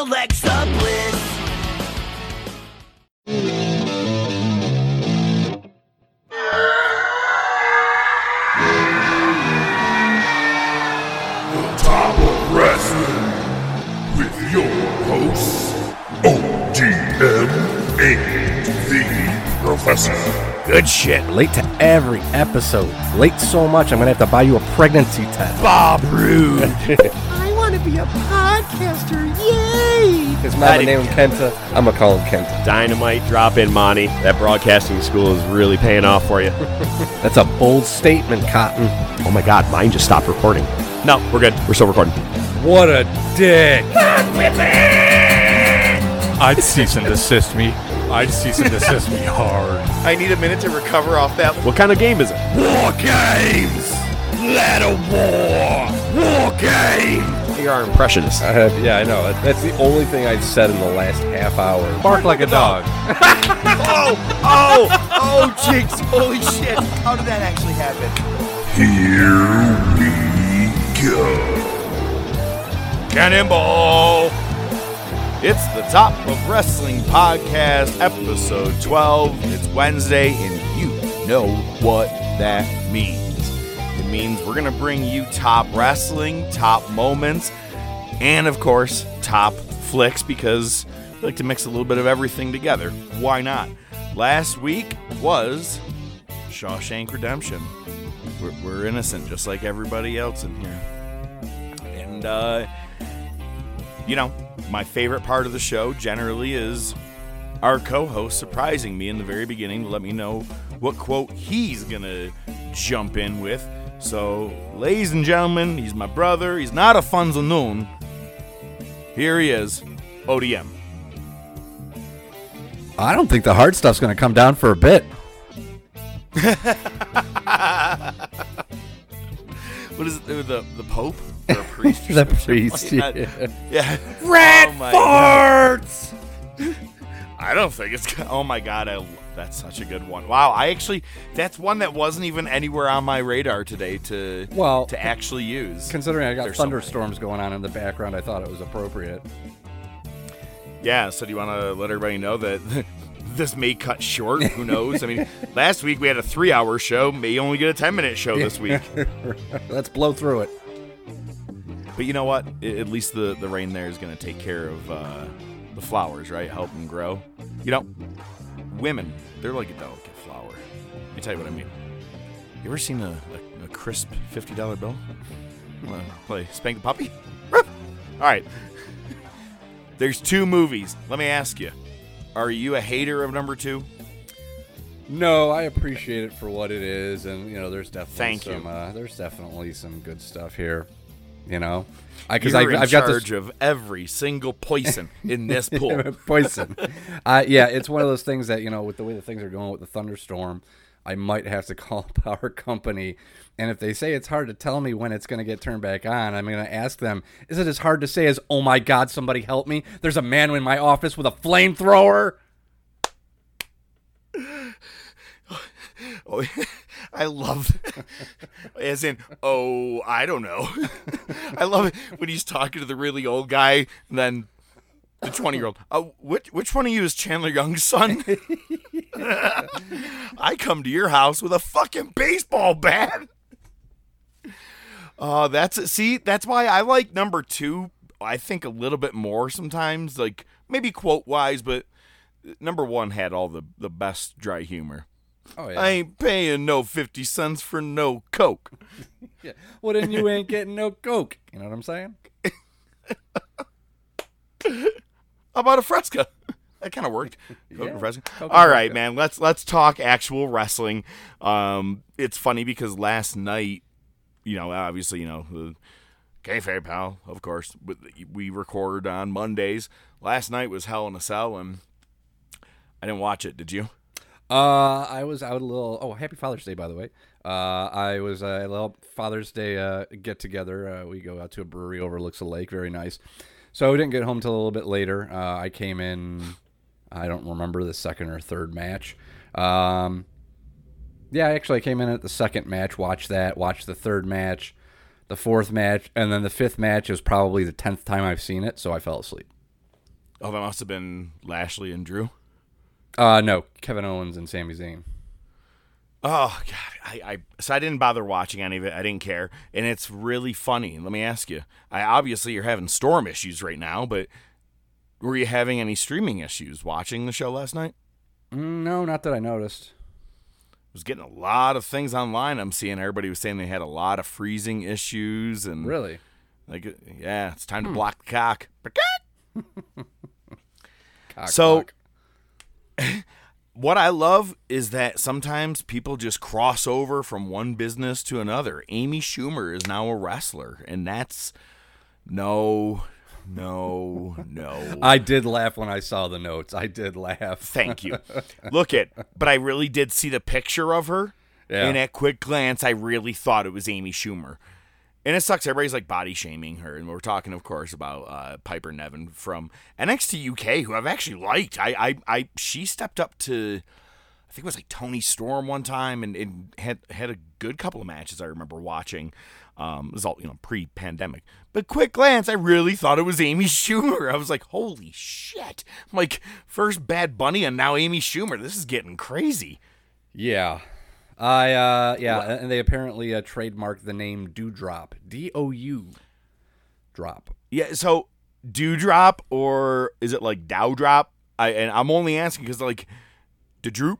Alexa Bliss. Top of Wrestling with your hosts, OGM and the Professor. Good shit. Late to every episode. Late so much, I'm going to have to buy you a pregnancy test. Bob Rude. I want to be a podcaster. Yay! His mama named him Kenta. I'm going to call him Kenta. Dynamite drop in, Monty. That broadcasting school is really paying off for you. That's a bold statement, Cotton. oh my god, mine just stopped recording. No, we're good. We're still recording. What a dick. I'd cease and desist me. I'd cease and desist me hard. I need a minute to recover off that. What kind of game is it? War Games! Ladder War! War Games! You're our impressionist. I have, yeah, I know. That's the only thing I've said in the last half hour. Bark like a dog. Oh, oh, oh, jinx! Holy shit! How did that actually happen? Here we go. Cannonball! It's the Top of Wrestling Podcast, episode 12. It's Wednesday, and you know what that means. It means we're going to bring you top wrestling, top moments, and of course, top flicks because we like to mix a little bit of everything together. Why not? Last week was Shawshank Redemption. We're, we're innocent just like everybody else in here. And, uh, you know, my favorite part of the show generally is our co host surprising me in the very beginning to let me know what quote he's going to jump in with. So, ladies and gentlemen, he's my brother. He's not a Funza Noon. Here he is, ODM. I don't think the hard stuff's going to come down for a bit. What is it? The, the Pope? Or a priest? The priest, like yeah. Yeah. Red oh farts. I don't think it's. Oh my god! I. That's such a good one. Wow. I actually. That's one that wasn't even anywhere on my radar today to. Well, To actually use. Considering I got There's so thunderstorms going on in the background, I thought it was appropriate. Yeah. So do you want to let everybody know that this may cut short? Who knows? I mean, last week we had a three-hour show. May only get a ten-minute show this week. Let's blow through it. But you know what? At least the, the rain there is going to take care of uh, the flowers, right? Help them grow. You know, women, they're like a delicate flower. Let me tell you what I mean. You ever seen a, a, a crisp $50 bill? Wanna play Spank the Puppy? All right. There's two movies. Let me ask you. Are you a hater of number two? No, I appreciate it for what it is, and you know, there's definitely Thank you. Uh, there's definitely some good stuff here. You know, I Because You're I've got charge this of every single poison in this pool. poison. uh, yeah, it's one of those things that you know, with the way the things are going with the thunderstorm, I might have to call a power company, and if they say it's hard to tell me when it's going to get turned back on, I'm going to ask them, is it as hard to say as, "Oh my God, somebody help me"? There's a man in my office with a flamethrower. Oh, I love, as in, oh, I don't know. I love it when he's talking to the really old guy, and then the twenty-year-old. Oh, which which one of you is Chandler Young's son? I come to your house with a fucking baseball bat. Oh, that's. See, that's why I like number two. I think a little bit more sometimes, like maybe quote wise, but number one had all the the best dry humor. Oh I ain't paying no 50 cents for no Coke. yeah. Well, then you ain't getting no coke. You know what I'm saying? How about a Fresca? That kind of worked. Coke Yeah, Fresca. Coke All right, Fresca. man. Let's let's talk actual wrestling. Um, it's funny because last night, you know, obviously, you know, the kayfabe pal, of course, but we record on Mondays. Last night was Hell in a Cell, and I didn't watch it. Did you? Uh, I was out a little. Oh, happy Father's Day, by the way. Uh, I was uh, a little Father's Day uh, get together. Uh, we go out to a brewery overlooks a lake, very nice. So we didn't get home till a little bit later. Uh, I came in. I don't remember the second or third match. Um, yeah, actually, I came in at the second match. Watched that. Watched the third match. the fourth match, and then the fifth match is probably the tenth time I've seen it, so I fell asleep. Oh, that must have been Lashley and Drew. Uh no, Kevin Owens and Sami Zayn. Oh God, I, I so I didn't bother watching any of it. I didn't care, and it's really funny. Let me ask you. I obviously you're having storm issues right now, but were you having any streaming issues watching the show last night? No, not that I noticed. I was getting a lot of things online. I'm seeing everybody was saying they had a lot of freezing issues and Really? like yeah, it's time to Hmm. block the cock. Cock So- block. What I love is that sometimes people just cross over from one business to another. Amy Schumer is now a wrestler, and that's no, no, no. I did laugh when I saw the notes. I did laugh. Thank you. Look at, but I really did see the picture of her, Yeah. and at quick glance, I really thought it was Amy Schumer. And it sucks. Everybody's like body shaming her, and we're talking, of course, about uh, Piper Niven from NXT UK, who I've actually liked. I, I, I, she stepped up to, I think it was like Toni Storm one time, and, and had had a good couple of matches. I remember watching. Um, it was all you know pre-pandemic, but quick glance, I really thought it was Amy Schumer. I was like, holy shit! I'm like first Bad Bunny, and now Amy Schumer. This is getting crazy. Yeah. I uh yeah, and they apparently uh, trademarked the name Doudrop. D O U drop. Yeah, so Doudrop or is it like Dowdrop? I and I'm only asking because like Dedroop.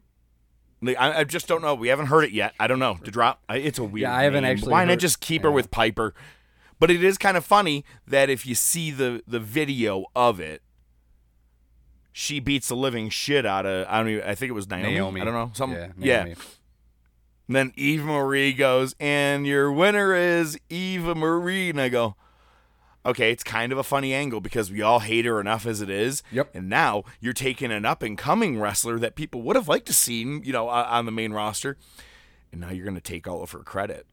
Like, I, I just don't know. We haven't heard it yet. I don't know. Dedrop. I- It's a weird. Yeah, I haven't name. actually Why not just keep her yeah. with Piper? But it is kind of funny that if you see the the video of it, she beats the living shit out of. I don't. Even, I think it was Naomi. Naomi. I don't know. Some. Yeah. yeah. And then Eva Marie goes, and your winner is Eva Marie. And I go, okay, it's kind of a funny angle because we all hate her enough as it is. Yep. And now you're taking an up and coming wrestler that people would have liked to see, you know, on the main roster. And now you're going to take all of her credit.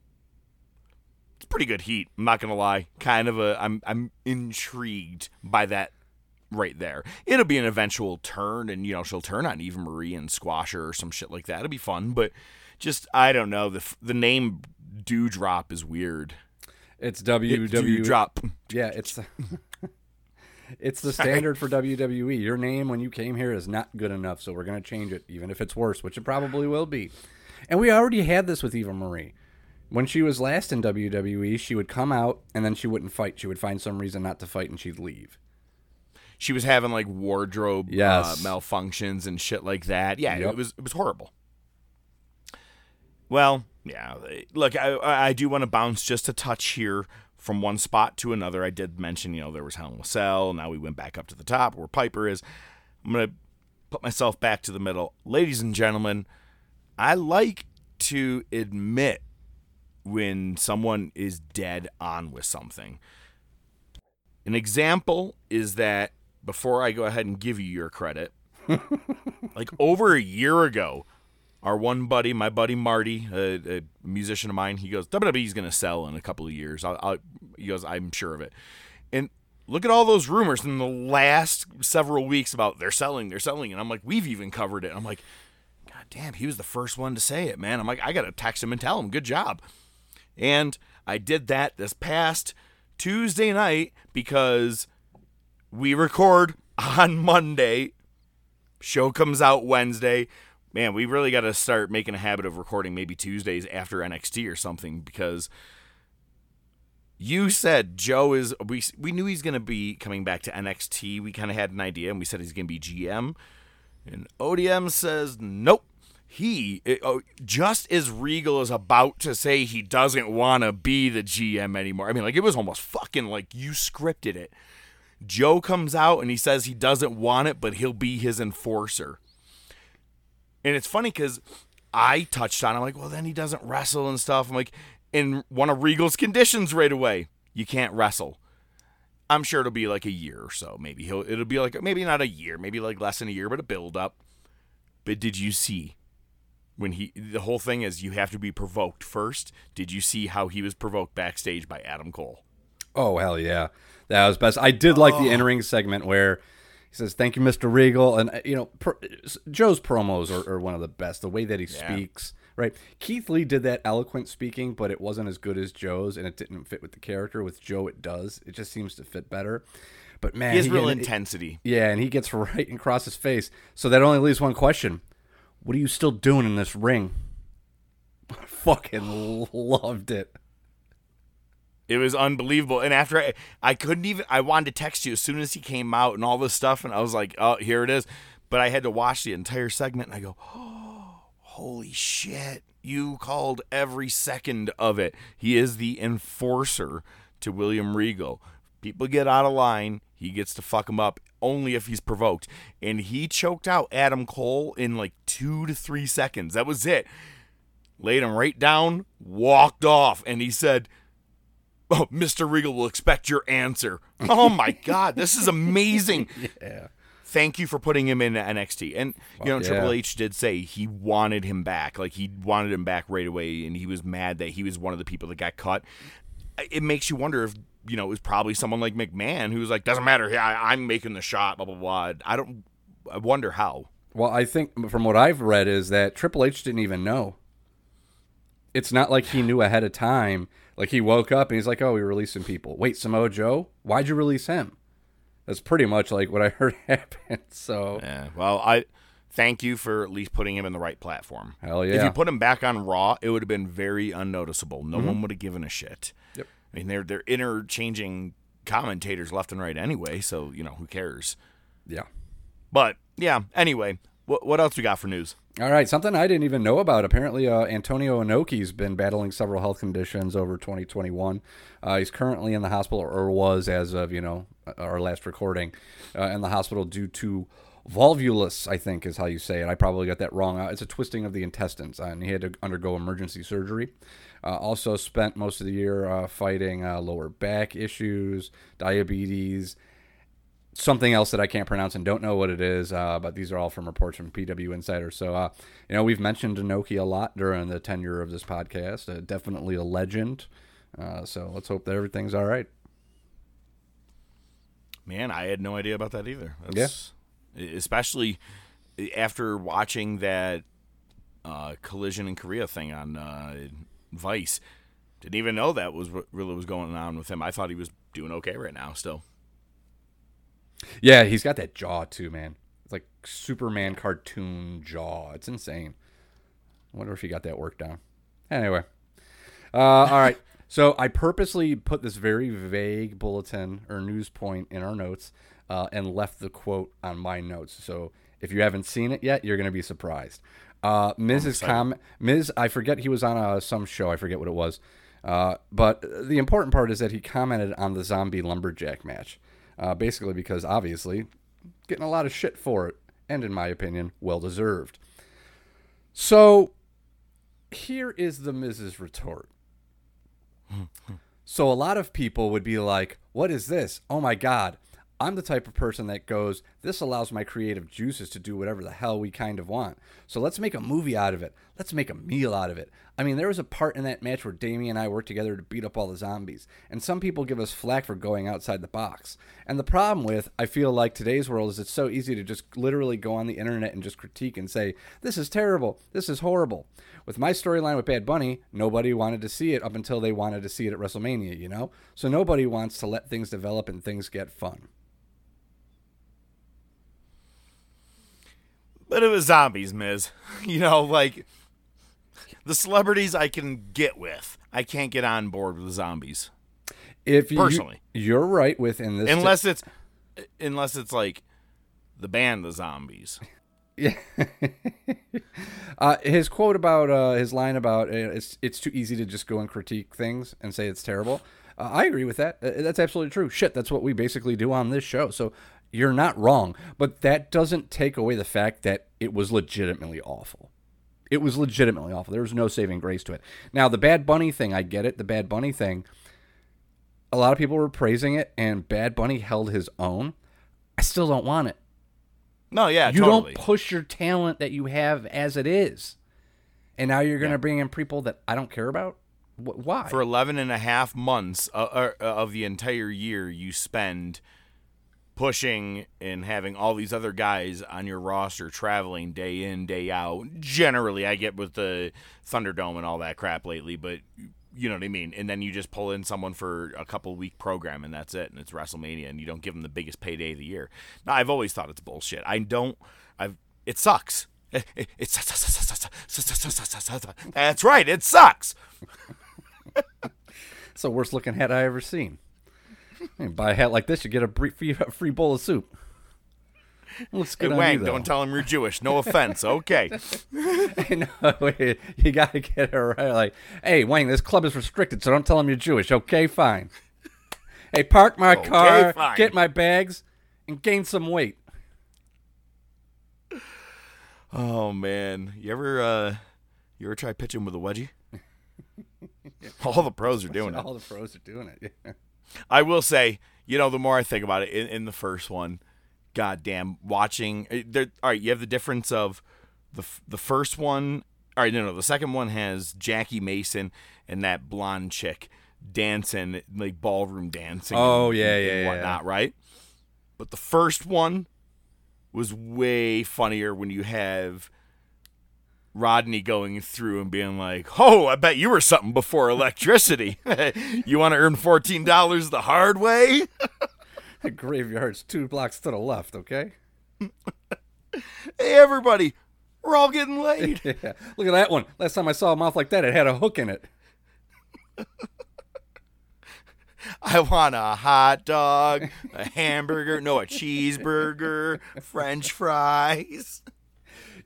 It's pretty good heat. I'm not going to lie. Kind of a, I'm, I'm intrigued by that right there. It'll be an eventual turn, and you know she'll turn on Eva Marie and squash her or some shit like that. It'll be fun, but just I don't know the the name Doudrop is weird. It's WWE. Doudrop. Yeah, it's it's the standard for WWE. Your name when you came here is not good enough, so we're gonna change it, even if it's worse, which it probably will be. And we already had this with Eva Marie. When she was last in WWE, she would come out and then she wouldn't fight. She would find some reason not to fight and she'd leave. She was having like wardrobe Yes. uh, malfunctions and shit like that. Yeah, Yep. it was it was horrible. Well, yeah. Look, I I do want to bounce just a touch here from one spot to another. I did mention, you know, there was Hell in a Cell. Now we went back up to the top where Piper is. I'm gonna put myself back to the middle, ladies and gentlemen. I like to admit when someone is dead on with something. An example is that before I go ahead and give you your credit, like over a year ago, our one buddy, my buddy Marty, a, a musician of mine, he goes, WWE's going to sell in a couple of years. I'll, I'll, he goes, I'm sure of it. And look at all those rumors in the last several weeks about they're selling, they're selling. And I'm like, we've even covered it. I'm like, God damn, he was the first one to say it, man. I'm like, I got to text him and tell him, good job. And I did that this past Tuesday night because we record on Monday. Show comes out Wednesday. Man, we really got to start making a habit of recording maybe Tuesdays after NXT or something because you said Joe is we we knew he's going to be coming back to NXT. We kind of had an idea and we said he's going to be GM. And ODM says nope. He it- oh, just as Regal is about to say he doesn't want to be the GM anymore. I mean, like it was almost fucking like you scripted it. Joe comes out and he says he doesn't want it, but he'll be his enforcer. And it's funny because I touched on. it. I'm like, well, then he doesn't wrestle and stuff. I'm like, in one of Regal's conditions right away, you can't wrestle. I'm sure it'll be like a year or so. Maybe he'll. It'll be like maybe not a year, maybe like less than a year, but a build up. But did you see when he? The whole thing is you have to be provoked first. Did you see how he was provoked backstage by Adam Cole? Oh hell yeah, that was best. I did like the in-ring segment where he says, "Thank you, Mr. Regal," and uh, you know, pr- Joe's promos are, are one of the best. The way that he speaks Right. Keith Lee did that eloquent speaking, but it wasn't as good as Joe's, and it didn't fit with the character. With Joe, it does. It just seems to fit better. But man, He has real get- intensity. Yeah, and he gets right across his face. So that only leaves one question: What are you still doing in this ring? I fucking loved it. It was unbelievable. And after I, I couldn't even, I wanted to text you as soon as he came out and all this stuff. And I was like, oh, here it is. But I had to watch the entire segment and I go, oh, holy shit. You called every second of it. He is the enforcer to William Regal. People get out of line. He gets to fuck them up only if he's provoked. And he choked out Adam Cole in like two to three seconds. That was it. Laid him right down, walked off, and he said, Oh, Mr. Regal will expect your answer. Oh my God, this is amazing. Yeah. Thank you for putting him in NXT. And you know, Fuck Triple. H did say he wanted him back. Like he wanted him back right away, and he was mad that he was one of the people that got cut. It makes you wonder if you know it was probably someone like McMahon who was like, "Doesn't matter, yeah, I'm making the shot." Blah blah blah. I don't. I wonder how. Well, I think from what I've read is that Triple H didn't even know. It's not like he knew ahead of time. Like he woke up and he's like, "Oh, we're releasing people." Wait, Samoa Joe? Why'd you release him? That's pretty much like what I heard happen. So Yeah. Well, I thank you for at least putting him in the right platform. Hell If yeah. Mm-hmm. you put him back on Raw, it would have been very unnoticeable. No one would have given a shit. Yep. I mean, they're they're interchanging commentators left and right anyway, so you know who cares. yeah. But yeah. Anyway, what what else we got for news? All right, something I didn't even know about. Apparently, uh, Antonio Inoki's been battling several health conditions over 2021. Uh, he's currently in the hospital, or was as of you know our last recording, uh, in the hospital due to volvulus. I think is how you say it. I probably got that wrong. Uh, it's a twisting of the intestines, and he had to undergo emergency surgery. Uh, also, spent most of the year uh, fighting lower back issues, diabetes, something else that I can't pronounce and don't know what it is, uh, but these are all from reports from PW Insider. So, uh, you know, we've mentioned Inoki a lot during the tenure of this podcast. Uh, definitely a legend. Uh, so let's hope that everything's all right. Man, I had no idea about that either. That's, yeah. Especially after watching that uh, collision in Korea thing on uh, Vice. Didn't even know that was what really was going on with him. I thought he was doing okay right now still. Yeah, he's got that jaw too, man. It's like Superman cartoon jaw. It's insane. I wonder if he got that work down. Anyway, uh, all right. So I purposely put this very vague bulletin or news point in our notes uh, and left the quote on my notes. So if you haven't seen it yet, you're going to be surprised. Uh, Mrs. Com, Miz I forget he was on uh, some show. I forget what it was. Uh, but the important part is that he commented on the zombie lumberjack match, uh, basically because obviously getting a lot of shit for it, and in my opinion, well deserved. So here is the Miz retort. So a lot of people would be like, "What is this? Oh my god." I'm the type of person that goes, "This allows my creative juices to do whatever the hell we kind of want." So let's make a movie out of it. Let's make a meal out of it. I mean, there was a part in that match where Damian and I worked together to beat up all the zombies, and some people give us flack for going outside the box. And the problem with I feel like today's world is it's so easy to just literally go on the internet and just critique and say, "This is terrible. This is horrible." With my storyline with Bad Bunny, nobody wanted to see it up until they wanted to see it at WrestleMania, you know? So nobody wants to let things develop and things get fun. But it was zombies, Miz. You know, like the celebrities I can get with. I can't get on board with the zombies. If you, Personally. you're right within this Unless it's unless it's like the band the zombies. Yeah. uh, his quote about uh, his line about uh, it's it's too easy to just go and critique things and say it's terrible. Uh, I agree with that. Uh, that's absolutely true. Shit, that's what we basically do on this show. So you're not wrong, but that doesn't take away the fact that it was legitimately awful. It was legitimately awful. There was no saving grace to it. Now the Bad Bunny thing, I get it. The Bad Bunny thing. A lot of people were praising it, and Bad Bunny held his own. I still don't want it No, yeah, you totally. don't push your talent that you have as it is and now you're going to bring in people that i don't care about why For 11 and a half months uh, uh, of the entire year, you spend pushing and having all these other guys on your roster traveling day in day out. Generally, I get with the Thunderdome and all that crap lately, but you know what I mean. And then you just pull in someone for a couple week program and that's it, and it's WrestleMania, and you don't give them the biggest payday of the year. Now, I've always thought it's bullshit. I don't. I've. It sucks. It's that's right. It sucks. It's the worst looking hat I ever seen. You buy a hat like this, you get a free, free, free bowl of soup. Looks Hey, good on Wang, you, don't tell him you're Jewish. No offense. Okay. no, you gotta get it right. Like, hey, Wang, this club is restricted, so don't tell him you're Jewish. Okay, fine. Hey, park my Okay, car, fine. get my bags, and gain some weight. Oh man, you ever uh, you ever try pitching with a wedgie? All the pros are doing it. All the pros are doing it. Yeah. I will say, you know, the more I think about it, in, in the first one, goddamn, watching. uh, There, all right, you have the difference of the the first one. All right, no, no, the second one has Jackie Mason and that blonde chick dancing, like ballroom dancing. Oh, and- yeah, and yeah, yeah. whatnot, right? But the first one was way funnier when you have Rodney going through and being like, "Oh, I bet you were something before electricity. you want to earn fourteen dollars the hard way?" The graveyard's two blocks to the left. Okay. Hey, everybody, we're all getting laid. Yeah. Look at that one. Last time I saw a mouth like that, it had a hook in it. I want a hot dog, a hamburger, no, a cheeseburger, French fries.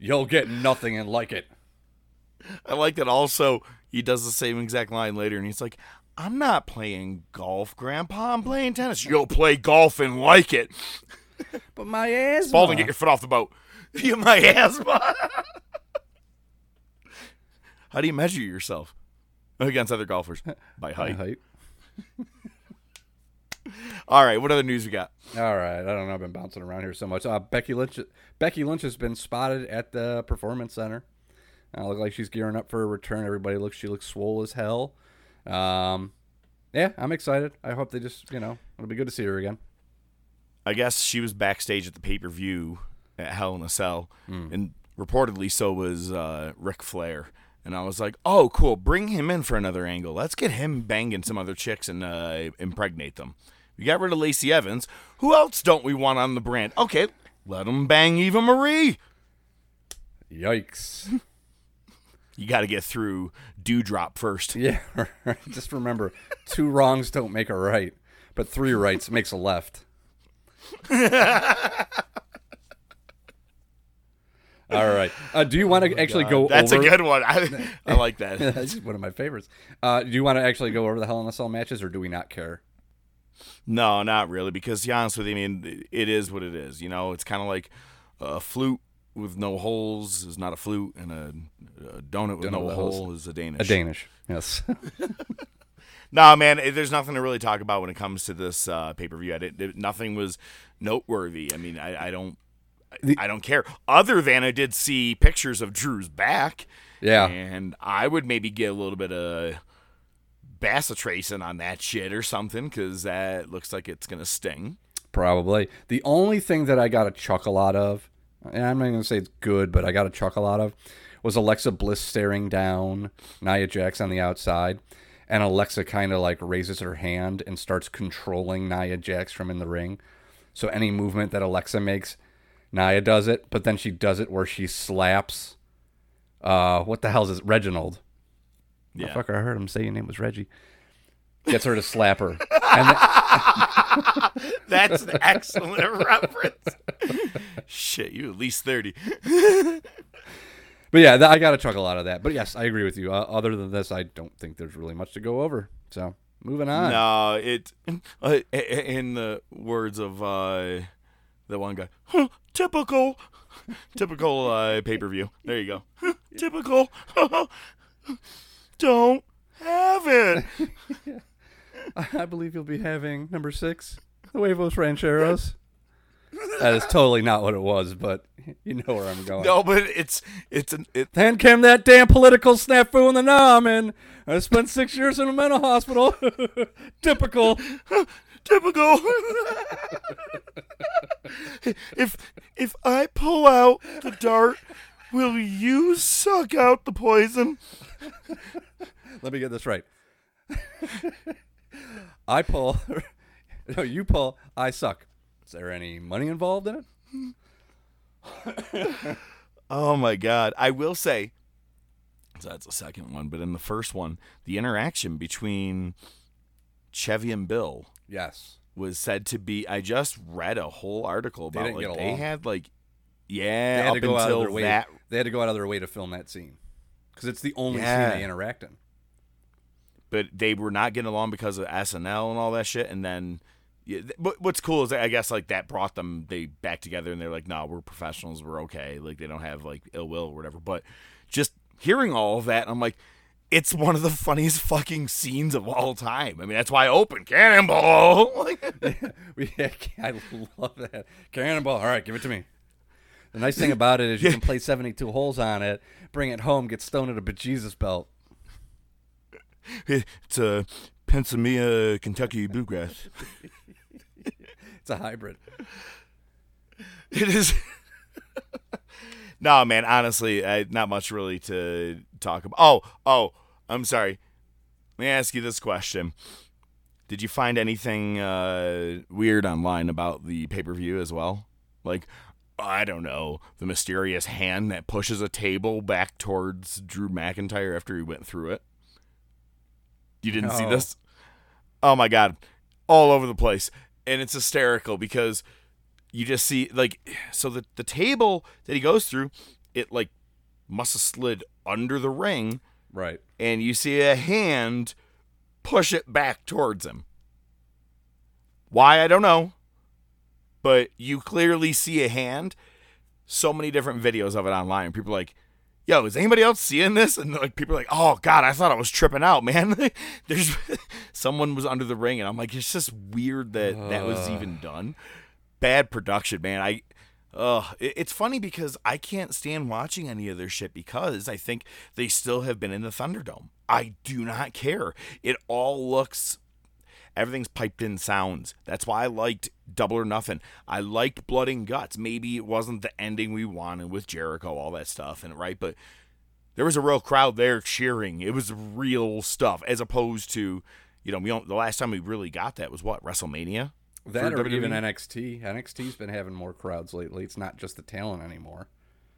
You'll get nothing and like it. I like that. Also, he does the same exact line later, and he's like. I'm not playing golf, Grandpa. I'm playing tennis. You'll play golf and like it. But my asthma. Spalding, get your foot off the boat. You my asthma. How do you measure yourself against other golfers? By My height. height. All right, what other news we got? All right, I don't know. I've been bouncing around here so much. Uh, Becky Lynch. Becky Lynch has been spotted at the Performance Center. Uh, look like she's gearing up for a return. Everybody looks. She looks swole as hell. Um, yeah, I'm excited. I hope they just, you know, it'll be good to see her again. I guess she was backstage at the pay per view at Hell in a Cell, and reportedly so was uh, Ric Flair. And I was like, "Oh, cool! Bring him in for another angle. Let's get him banging some other chicks and uh, impregnate them." We got rid of Lacey Evans. Who else don't we want on the brand? Okay, let him bang Eva Marie. Yikes. You got to get through Doudrop first. yeah, just remember, two wrongs don't make a right, but three rights makes a left. All right. Uh, do you want to actually go That's over? a good one. I, I like that. That's one of my favorites. Uh, do you want to actually go over the Hell in a Cell matches, or do we not care? No, not really. Because to be honest with you, I mean, it is what it is. You know, it's kind of like a flute with no holes is not a flute, and a, a donut with Donut no with holes. hole is a Danish. A Danish, yes. No, man, it- there's nothing to really talk about when it comes to this uh, pay per view. Nothing was noteworthy. I mean, I, I don't. The- I don't care. Other than I did see pictures of Drew's back. Yeah. And I would maybe get a little bit of bacitracin on that shit or something because that looks like it's going to sting. Probably. The only thing that I got a chuckle out of, and I'm not going to say it's good, but I got a chuckle out of, was Alexa Bliss staring down Nia Jax on the outside. And Alexa kind of like raises her hand and starts controlling Nia Jax from in the ring. So any movement that Alexa makes, Nia does it, but then she does it where she slaps. Uh, what the hell is this? Reginald. Yeah. Fucker, I heard him say your name was Reggie. Gets her to slap her. And then, That's an excellent reference. Shit, you at least 30. But yeah, I got a chuckle out of that. But yes, I agree with you. Uh, other than this, I don't think there's really much to go over. So moving on. No, it. Uh, in the words of uh, the one guy, "Huh, typical, typical uh, pay per view. There you go. Huh, typical. Don't have it. I believe you'll be having number six, the Huevos Rancheros. that is totally not what it was, but you know where I'm going. No, but it's it's an it. Then came that damn political snafu in the Nam, and I spent six years in a mental hospital. Typical. Typical. if if I pull out the dart, will you suck out the poison? Let me get this right. I pull. No, you pull. I suck. Is there any money involved in it? Oh my god. I will say so that's the second one, but in the first one, the interaction between Chevy and Bill Yes. was said to be I just read a whole article about didn't like they had like They yeah, had up to go out of until their way. that They had to go out of their way to film that scene because it's the only Yeah. scene they interact in. but they were not getting along because of SNL and all that shit. And then, yeah, but what's cool is I guess like that brought them they back together, and they're like, "No, we're professionals, we're okay." Like they don't have like ill will or whatever. But just hearing all of that, I'm like, it's one of the funniest fucking scenes of all time. I mean, that's why I open Cannonball. We- I love that cannonball. All right, give it to me. The nice thing about it is you can play 72 holes on it, bring it home, get stoned at a bejesus belt. it's a Pennsylvania, Kentucky bluegrass. It's a hybrid. It is. no, man. Honestly, I, not much really to talk about. Oh, oh. I'm sorry. Let me ask you this question: Did you find anything uh, weird online about the pay per view as well? Like, I don't know, the mysterious hand that pushes a table back towards Drew McIntyre after he went through it. You didn't see this? Oh my god, all over the place, and it's hysterical because you just see like so the the table that he goes through, it like must have slid under the ring, Right. And you see a hand push it back towards him. Why I don't know, but you clearly see a hand. So many different videos of it online. People are like, "Yo, is anybody else seeing this?" And like people are like, "Oh God, I thought I was tripping out, man." There's someone was under the ring, and I'm like, it's just weird that that was even done. Bad production, man. I Ugh, it's funny because I can't stand watching any of their shit because I think they still have been in the Thunderdome. I do not care. It all looks, everything's piped in sounds. That's why I liked Double or Nothing. I liked Blood and Guts. Maybe it wasn't the ending we wanted with Jericho, all that stuff, and right, but there was a real crowd there cheering. It was real stuff, as opposed to, you know, we don't, the last time we really got that was what WrestleMania. That or even NXT. NXT's been having more crowds lately. It's not just the talent anymore.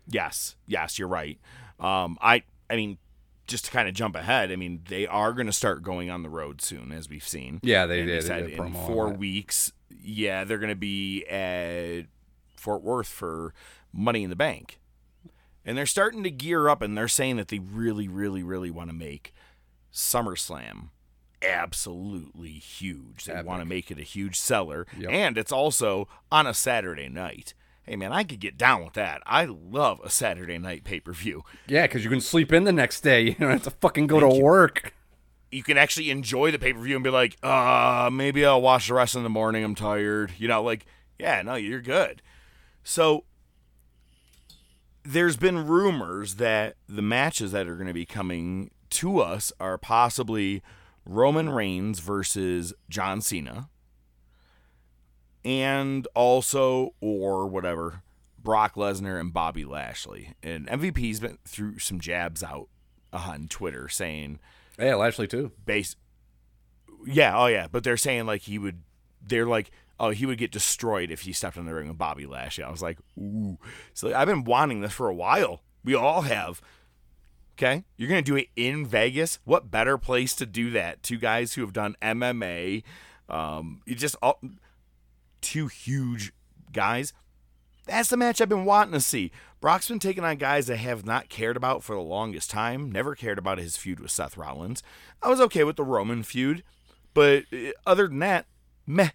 Yes, yes, you're right. Um, I, I mean, just to kind of jump ahead, I mean, they are going to start going on the road soon, as we've seen. Yeah, they And did. They said did in four weeks. Yeah, they're going to be at Fort Worth for Money in the Bank, and they're starting to gear up, and they're saying that they really, really, really want to make SummerSlam absolutely huge. They Epic. want to make it a huge seller, Yep. and it's also on a Saturday night. Hey man, I could get down with that. I love a Saturday night pay per view. Yeah, because you can sleep in the next day. You don't have to fucking go Thank to you. work. You can actually enjoy the pay per view and be like, uh, maybe I'll watch the rest in the morning. I'm tired. You know, like, yeah, no, you're good. So there's been rumors that the matches that are going to be coming to us are possibly Roman Reigns versus John Cena, and also or whatever Brock Lesnar and Bobby Lashley. And MVP's been through some jabs out on Twitter saying Yeah, Lashley too. base yeah oh yeah but they're saying like he would they're like oh he would get destroyed if he stepped in the ring with bobby lashley i was like ooh so i've been wanting this for a while we all have okay you're gonna do it in vegas what better place to do that two guys who have done mma um you just all two huge guys that's the match I've been wanting to see. Brock's been taking on guys I have not cared about for the longest time. Never cared about his feud with Seth Rollins. I was okay with the Roman feud, but uh, other than that, meh.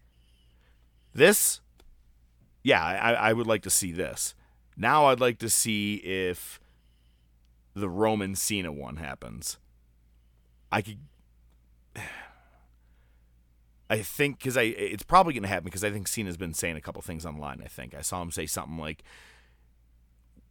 This, yeah, I, I would like to see this. Now I'd like to see if the Roman Cena one happens. I could. I think because I it's probably going to happen because I think Cena's been saying a couple things online. I think I saw him say something like,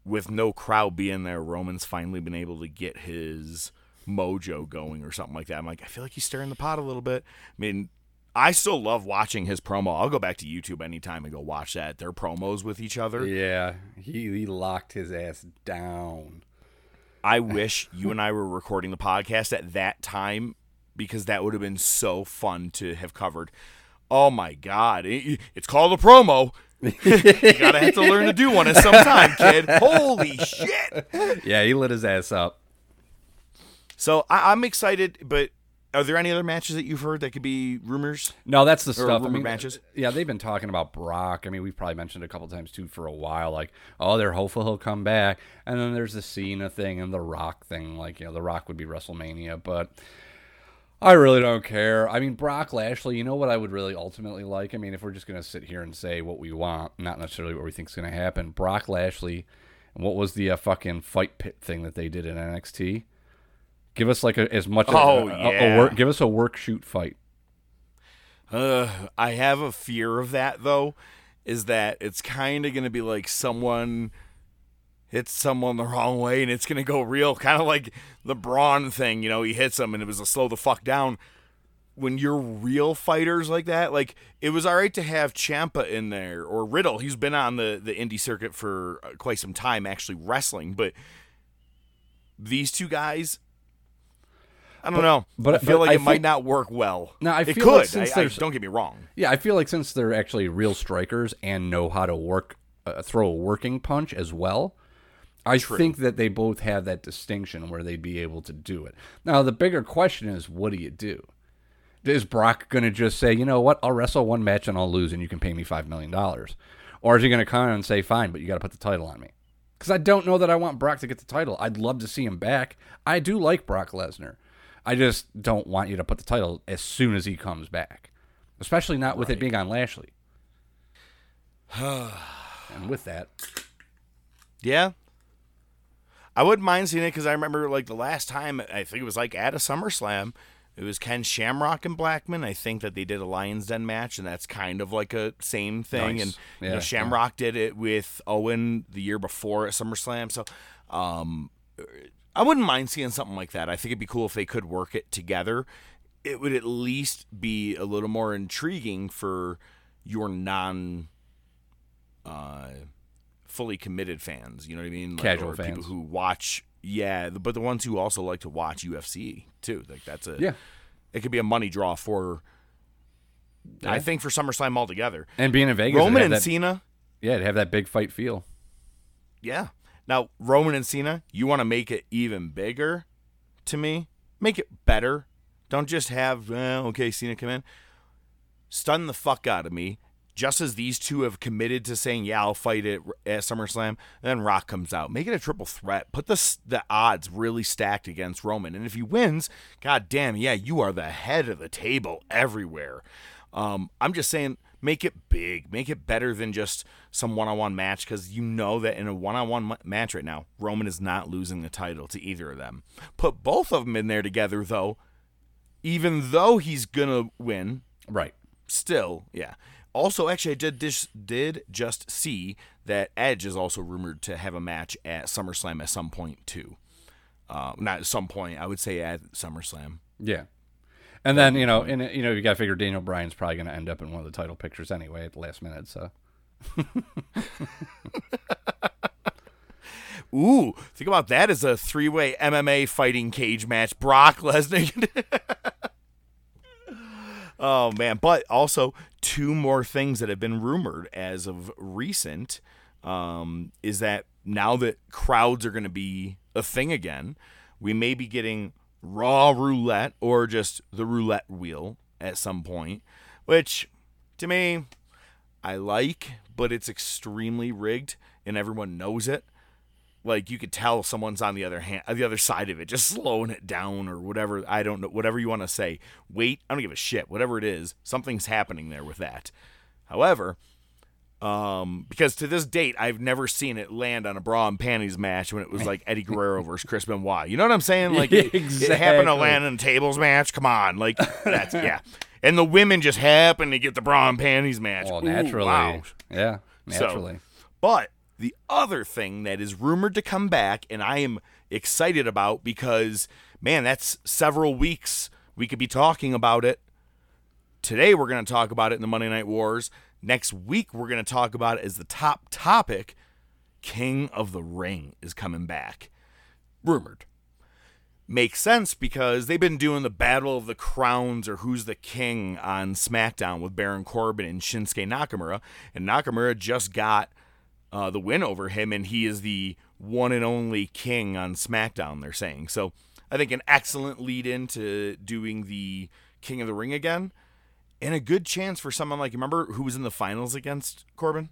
"With no crowd being there, Roman's finally been able to get his mojo going or something like that." I'm like, I feel like he's stirring the pot a little bit. I mean, I still love watching his promo. I'll go back to YouTube anytime and go watch that. Their promos with each other. Yeah, he, he locked his ass down. I wish you and I were recording the podcast at that time because that would have been so fun to have covered. Oh my god, It- it's called a promo. you gotta have to learn to do one at some time, kid. Holy shit! Yeah, he lit his ass up. So I, I'm excited, but are there any other matches that you've heard that could be rumors? No, that's the stuff. I mean, matches? Yeah, they've been talking about Brock. I mean, we've probably mentioned it a couple times too for a while. Like, oh, they're hopeful he'll come back, and then there's the Cena thing and the Rock thing. Like, you know, the Rock would be WrestleMania, but I really don't care. I mean, Brock Lashley. You know what I would really ultimately like? I mean, if we're just gonna sit here and say what we want, not necessarily what we think is gonna happen. Brock Lashley. and What was the uh, fucking fight pit thing that they did in NXT? Give us like a, as much. Oh, a, a- a yeah. work, give us a work shoot fight. Uh, I have a fear of that though, is that it's kind of gonna be like someone hits someone the wrong way and it's gonna go real, kind of like the Braun thing. You know, he hits him and it was a slow the fuck down. When you're real fighters like that, like it was all right to have Ciampa in there or Riddle. He's been on the the indie circuit for uh, quite some time, actually wrestling. But these two guys, I don't know. but- I feel but like I it might not work well. No, I it feel could. like since I- don't get me wrong. Yeah, I feel like since they're actually real strikers and know how to work, uh, throw a working punch as well, I think that they both have that distinction where they'd be able to do it. Now, the bigger question is, what do you do? Is Brock going to just say, you know what, I'll wrestle one match and I'll lose and you can pay me $5 million? Or is he going to come and say, fine, but you got to put the title on me? Because I don't know that I want Brock to get the title. I'd love to see him back. I do like Brock Lesnar. I just don't want you to put the title as soon as he comes back, especially not with it being on Lashley. and with that, Yeah. I wouldn't mind seeing it because I remember like the last time I think it was like at a SummerSlam, it was Ken Shamrock and Blackman. I think that they did a Lions Den match, and that's kind of like a same thing. Nice. And you know, Shamrock did it with Owen the year before at SummerSlam. So, um, I wouldn't mind seeing something like that. I think it'd be cool if they could work it together. It would at least be a little more intriguing for your non uh, fully committed fans. You know what I mean? Like, Casual or people fans. who watch. Yeah, but the ones who also like to watch UFC too. Like that's a Yeah. It could be a money draw for. I think for SummerSlam altogether. and being in Vegas, Roman and that, Cena. yeah, it'd have that big fight feel. Yeah. Now Roman and Cena, you want to make it even bigger? To me, make it better. Don't just have eh, okay Cena come in, stun the fuck out of me. Just as these two have committed to saying, "Yeah, I'll fight it at SummerSlam," then Rock comes out, make it a triple threat. Put the the odds really stacked against Roman, and if he wins, god damn, yeah, you are the head of the table everywhere. Um, I'm just saying, make it big, make it better than just some one-on-one match, because you know that in a one-on-one match right now, Roman is not losing the title to either of them. Put both of them in there together, though. Even though he's gonna win, Right. still, yeah. Also, actually, I did dis- did just see that Edge is also rumored to have a match at SummerSlam at some point too. Uh, not at some point, I would say at SummerSlam. Yeah. And then you know, and you know, you got to figure Daniel Bryan's probably going to end up in one of the title pictures anyway at the last minute. So Ooh, think about that as a three-way MMA fighting cage match. Brock Lesnar. oh man! But also two more things that have been rumored as of recent um, is that now that crowds are going to be a thing again, we may be getting Raw roulette or just the roulette wheel at some point, which to me I like, but it's extremely rigged and everyone knows it. Like you could tell someone's on the other hand the other side of it just slowing it down or whatever i don't know whatever you want to say. Wait i don't give a shit whatever it is something's happening there with that. However um because to this date i've never seen it land on a bra and panties match when it was like eddie guerrero versus chris benoit you know what i'm saying like it, it happened to land in a tables match come on like that's yeah and the women just happen to get the bra and panties match well, Ooh, naturally, wow. yeah, So- naturally. But the other thing that is rumored to come back, and I am excited about because, man, that's several weeks we could be talking about it. today we're going to talk about it in the Monday Night Wars. Next week we're going to talk about as the top topic. King of the Ring is coming back. Rumored. Makes sense because they've been doing the Battle of the Crowns or Who's the King on SmackDown with Baron Corbin and Shinsuke Nakamura. And Nakamura just got uh, the win over him, and he is the one and only king on SmackDown, they're saying. So I think an excellent lead into doing the King of the Ring again, and a good chance for someone like, you remember who was in the finals against Corbin?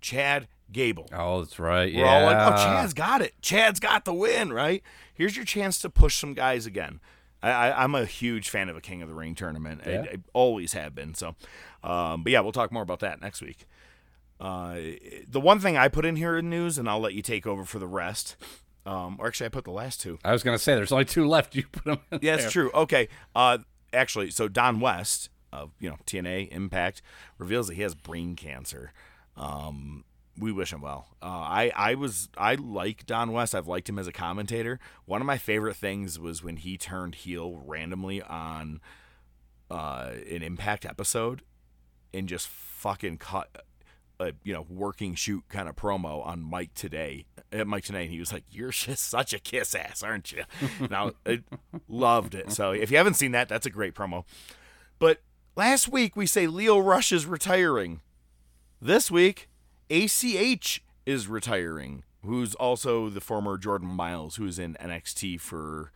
Chad Gable. Oh, that's right. We're yeah. all like, oh, Chad's got it. Chad's got the win, right? Here's your chance to push some guys again. I, I, I'm a huge fan of a King of the Ring tournament. I, Yeah. I always have been. So, um, but yeah, we'll talk more about that next week. Uh, the one thing I put in here in news, and I'll let you take over for the rest. Um, or actually, I put the last two. I was gonna say there's only two left. You put them. In Yeah, there. it's true. Okay. Uh, actually, so Don West of you know TNA Impact reveals that he has brain cancer. Um, we wish him well. Uh, I I was I like Don West. I've liked him as a commentator. One of my favorite things was when he turned heel randomly on uh, an Impact episode and just fucking cut a you know working shoot kind of promo on Mike Tenay at Mike Tenay, and he was like, "You're just such a kiss ass, aren't you?" now I loved it. So if you haven't seen that, that's a great promo. But last week we say Lio Rush is retiring. This week, ACH is retiring, who's also the former Jordan Myles, who's in NXT for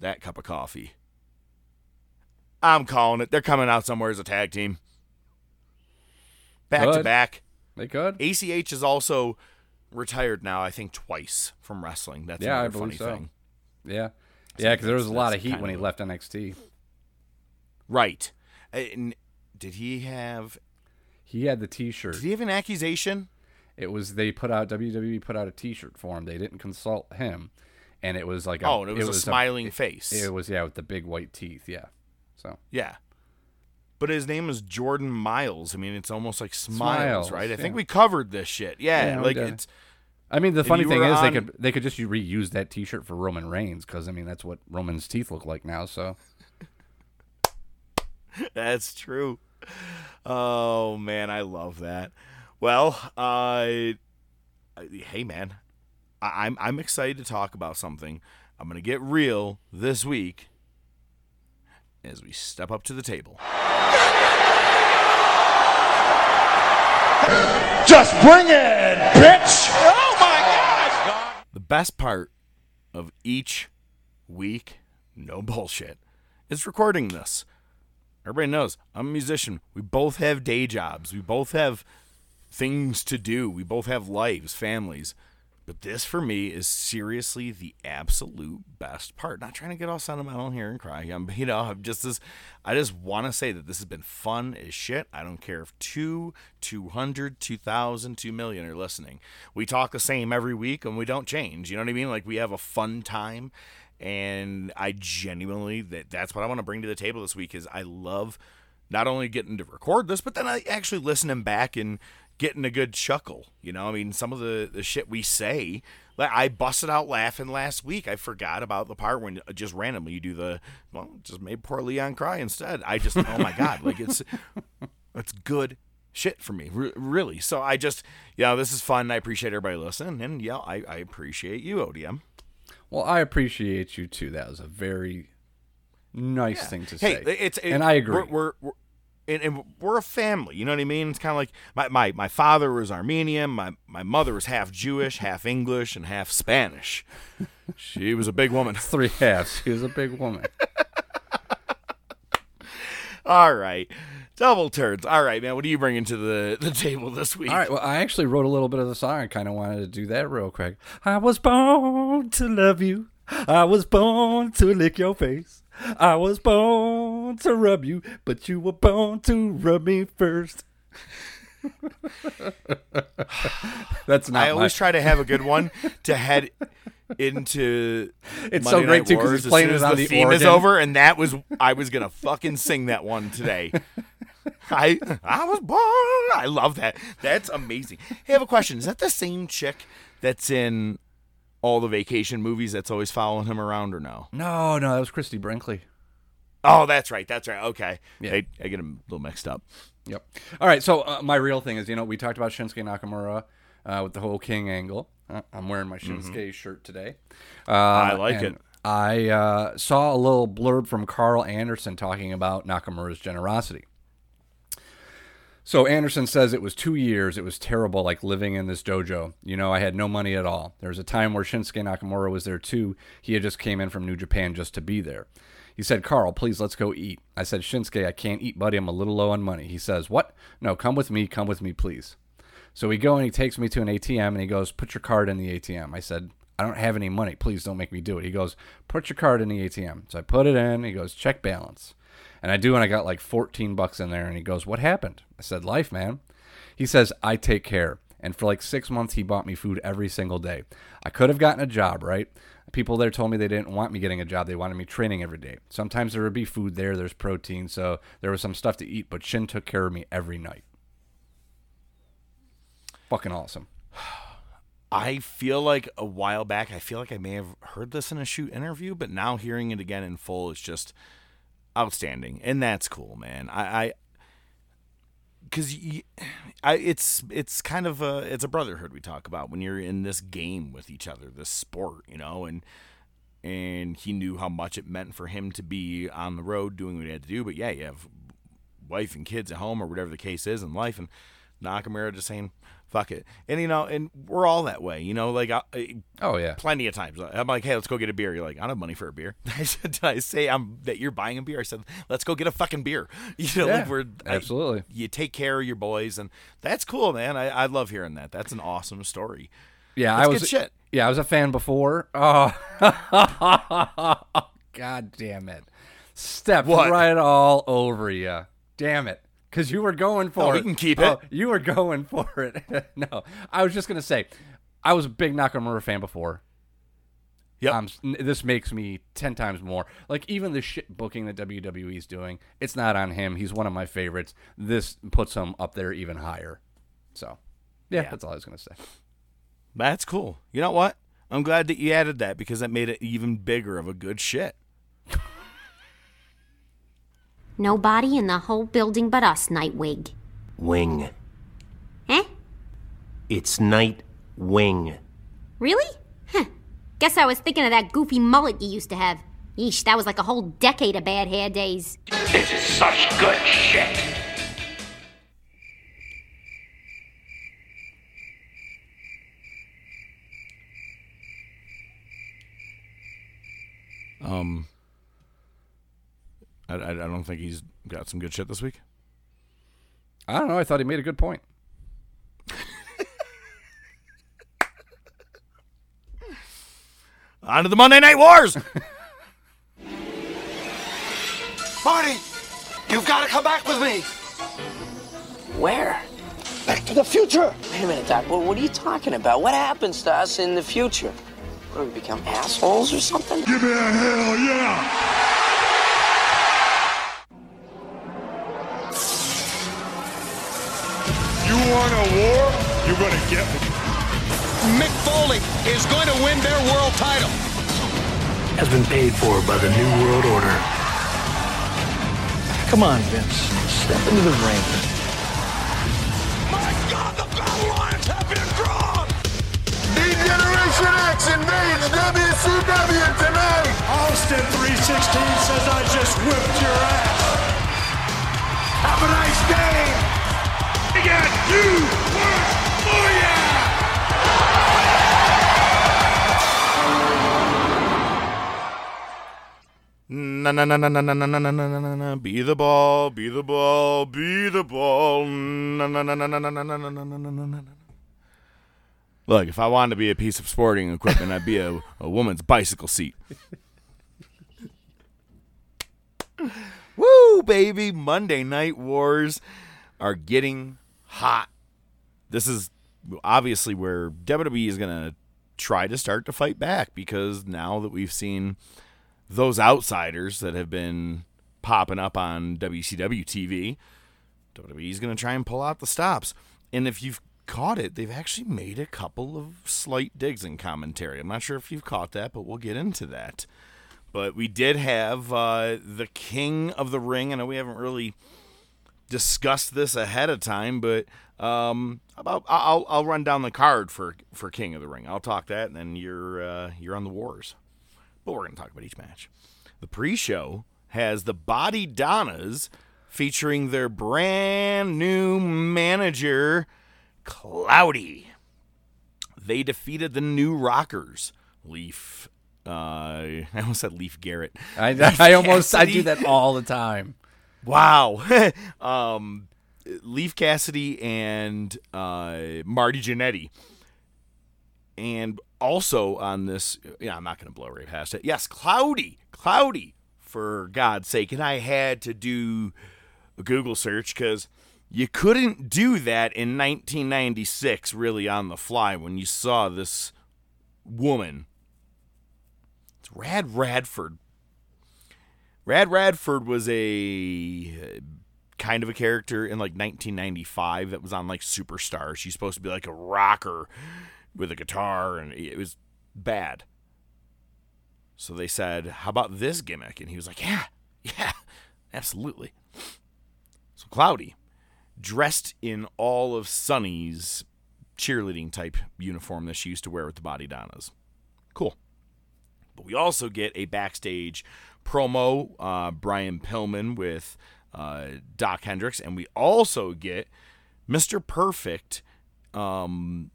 that cup of coffee. I'm calling it. They're coming out somewhere as a tag team. back to back. They could. ACH is also retired now, I think twice from wrestling. That's Yeah, I another funny believe so. thing. Yeah. Yeah, because there was a lot of heat when he left NXT. Right. Uh, And did he have He had the T-shirt. did he have an accusation? It was they put out WWE put out a T-shirt for him. They didn't consult him, and it was like a, Oh, and it was, a smiling it, face. It was yeah with the big white teeth. Yeah. So yeah. But his name is Jordan Myles. I mean, it's almost like Smiles, Smiles, right? I think we covered this shit. Yeah, Yeah, like it's I mean, the funny thing is they could they could just reuse that T-shirt for Roman Reigns because I mean that's what Roman's teeth look like now. So That's true. Oh man, I love that. Well, uh, hey man, I- I'm I'm excited to talk about something. I'm gonna get real this week as we step up to the table. Just bring it, bitch! Oh my god! The best part of each week, no bullshit, is recording this. Everybody knows I'm a musician. We both have day jobs. We both have things to do. We both have lives, families. But this for me is seriously the absolute best part. Not trying to get all sentimental here and cry. I'm, you know, I'm just this. I just want to say that this has been fun as shit. I don't care if two, two hundred, two thousand, two million are listening. We talk the same every week and we don't change. You know what I mean? Like we have a fun time, and I genuinely that that's what I want to bring to the table this week. Is I love not only getting to record this, but then I actually listening back and getting a good chuckle. You know, I mean, some of the, the shit we say, like I busted out laughing last week. I forgot about the part when uh, just randomly you do the, well, just made poor Leon cry instead. I just, oh my God, like it's, it's good shit for me, re- really. So I just, you know, this is fun. I appreciate everybody listening. And yeah, I, I appreciate you, ODM. Well, I appreciate you too. That was a very nice thing to hey, say. it's it, and I agree. We're, we're, we're and, and we're a family. You know what I mean? It's kind of like my, my, my father was Armenian. My my mother was half Jewish, half English, and half Spanish. She was a big woman. Three halves. She was a big woman. All right, double turns. All right, man. What are you bringing to the, the table this week? All right. Well, I actually wrote a little bit of the song. I kind of wanted to do that real quick. I was born to love you. I was born to lick your face. I was born to rub you, but you were born to rub me first. That's not. I always my, try to have a good one to head into. It's Monday so great Night too because Wars he's as as the the theme organ. is over, and that was I was gonna fucking sing that one today. I I was born. I love that. That's amazing. Hey, I have a question. Is that the same chick that's in all the vacation movies that's always following him around, or no? No, no, that was Christie Brinkley. Oh, that's right. That's right. Okay. Yeah. I, I get them a little mixed up. Yep. All right. So uh, my real thing is, you know, we talked about Shinsuke Nakamura uh, with the whole King angle. Uh, I'm wearing my Shinsuke shirt today. Uh, I like it. I uh, saw a little blurb from Karl Anderson talking about Nakamura's generosity. So Anderson says it was two years. It was terrible, like living in this dojo. You know, I had no money at all. There was a time where Shinsuke Nakamura was there too. He had just came in from New Japan just to be there. He said, Karl, please let's go eat. I said, Shinsuke, I can't eat, buddy. I'm a little low on money. He says, What? No, come with me. Come with me, please. So we go and he takes me to an ATM and he goes, Put your card in the ATM. I said, I don't have any money. Please don't make me do it. He goes, Put your card in the ATM. So I put it in. He goes, Check balance. And I do, and I got like 14 bucks in there. And he goes, What happened? I said, Life, man. He says, I take care. And for like six months, he bought me food every single day. I could have gotten a job, right? People there told me they didn't want me getting a job. They wanted me training every day. Sometimes there would be food there, there's protein, so there was some stuff to eat, but Shin took care of me every night. Fucking awesome. I feel like a while back, I feel like I may have heard this in a shoot interview, but now hearing it again in full is just outstanding, and that's cool, man. I, I because I, it's it's kind of a it's a brotherhood we talk about when you're in this game with each other, this sport, you know, and and he knew how much it meant for him to be on the road doing what he had to do. But yeah, you have wife and kids at home or whatever the case is in life, and Nakamura just saying fuck it, and you know, and we're all that way, you know, like I, Oh yeah. plenty of times. I'm like, hey, let's go get a beer. You're like, I don't have money for a beer. I said, did I say I'm that you're buying a beer? I said, let's go get a fucking beer. You know, Yeah, like we're I- absolutely. you take care of your boys, and that's cool, man. I, I love hearing that. That's an awesome story. Yeah, I was good shit. Yeah, I was a fan before. Oh, god damn it! Stepped What? right all over you. Damn it! Because you were going for Oh, it. we can keep Oh, it. you were going for it. no, I was just gonna say, I was a big Nakamura fan before. Yep. Um, this makes me ten times more. Like even the shit booking that WWE's doing, it's not on him. He's one of my favorites. This puts him up there even higher. So, yeah, that's all I was gonna say. That's cool. You know what? I'm glad that you added that because that made it even bigger of a good shit. Nobody in the whole building but us, Nightwig. Wing. Eh? It's Night Wing. Really? Huh. Guess I was thinking of that goofy mullet you used to have. Yeesh, that was like a whole decade of bad hair days. This is such good shit. Um, I, I, I don't think he's got some good shit this week. I don't know. I thought he made a good point. On to the Monday Night Wars. Marty, you've got to come back with me. Where? Back to the future. Wait a minute, Doc. What, what are you talking about? What happens to us in the future? What, do we become assholes or something? Give me a hell yeah. Want a war? You're gonna get one. Mick Foley is going to win their world title. has been paid for by the New World Order. Come on, Vince. Step into the ring. My God, the battle lines have been drawn. D-Generation X invades WCW tonight. Austin 316 says I just whipped your ass. Have a nice day. Got you. Na na na na na na na na na na na na be the ball, be the ball, be the ball. Na na na na na na na na na na na na na. Look, if I wanted to be a piece of sporting equipment, I'd be a, a woman's bicycle seat. Woo, baby! Monday Night Wars are getting hot. This is obviously where WWE is going to try to start to fight back because now that we've seen those outsiders that have been popping up on WCW TV, WWE is going to try and pull out the stops. And if you've caught it, they've actually made a couple of slight digs in commentary. I'm not sure if you've caught that, but we'll get into that. But we did have uh, the King of the Ring. I know we haven't really discussed this ahead of time, but um, about I'll I'll run down the card for for King of the Ring. I'll talk that, and then you're uh, you're on the Wars. But we're gonna talk about each match. The pre-show has the Bodydonnas featuring their brand new manager, Cloudi. They defeated the New Rockers, Leif. Uh, I almost said Leif Garrett. I, I almost I do that all the time. Wow. um, Leif Cassidy and uh, Marty Jannetty. And also on this, yeah, I'm not going to blow right past it. Yes, Cloudi. Cloudi, for God's sake. And I had to do a Google search because you couldn't do that in 1996 really on the fly when you saw this woman. It's Rad Radford. Rad Radford was a uh, kind of a character in like 1995 that was on like Superstar. She's supposed to be like a rocker with a guitar, and it was bad. So they said, "How about this gimmick?" And he was like, "Yeah, yeah, absolutely." So Cloudi, dressed in all of Sunny's cheerleading type uniform that she used to wear with the Bodydonnas. Cool. But we also get a backstage promo, uh, Brian Pillman with uh, Dok Hendrix, and we also get Mr. Perfect um,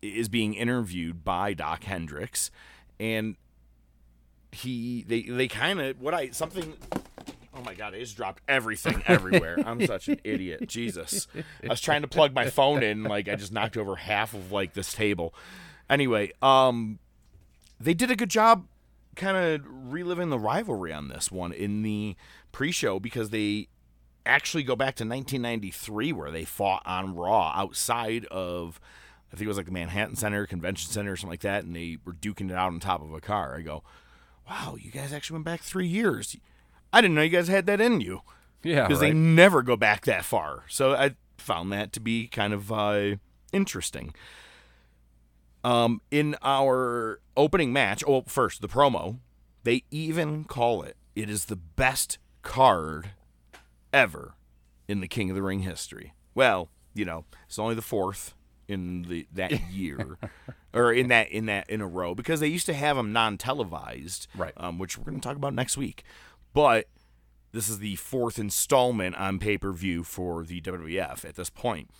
is being interviewed by Dok Hendrix, and he they they kind of what I something. Oh my god! I just dropped everything everywhere. I'm such an idiot. Jesus, I was trying to plug my phone in, like I just knocked over half of like this table. Anyway, um, they did a good job kind of reliving the rivalry on this one in the pre-show because they actually go back to 1993 where they fought on Raw outside of I think it was like the Manhattan Center Convention Center or something like that and they were duking it out on top of a car. I go, "Wow, you guys actually went back 3 years. I didn't know you guys had that in you." Yeah, Because they never go back that far. So I found that to be kind of uh, interesting. Um, in our opening match, oh, first the promo, they even call it. It is the best card ever in the King of the Ring history. Well, you know, it's only the fourth in the that year, or in that in that in a row because they used to have them non-televised, Right. Um, which we're going to talk about next week. But this is the fourth installment on pay-per-view for the WWF at this point.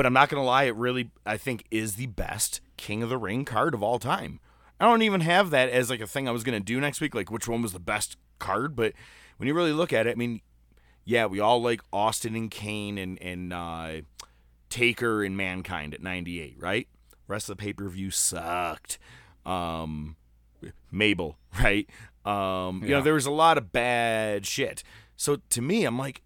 But I'm not going to lie, it really, I think, is the best King of the Ring card of all time. I don't even have that as like a thing I was going to do next week, like which one was the best card. But when you really look at it, I mean, yeah, we all like Austin and Kane and, and uh, Taker and Mankind at 98, right? Rest of the pay per view sucked. Um, Mabel, right? Um, you know, there was a lot of bad shit. So to me, I'm like,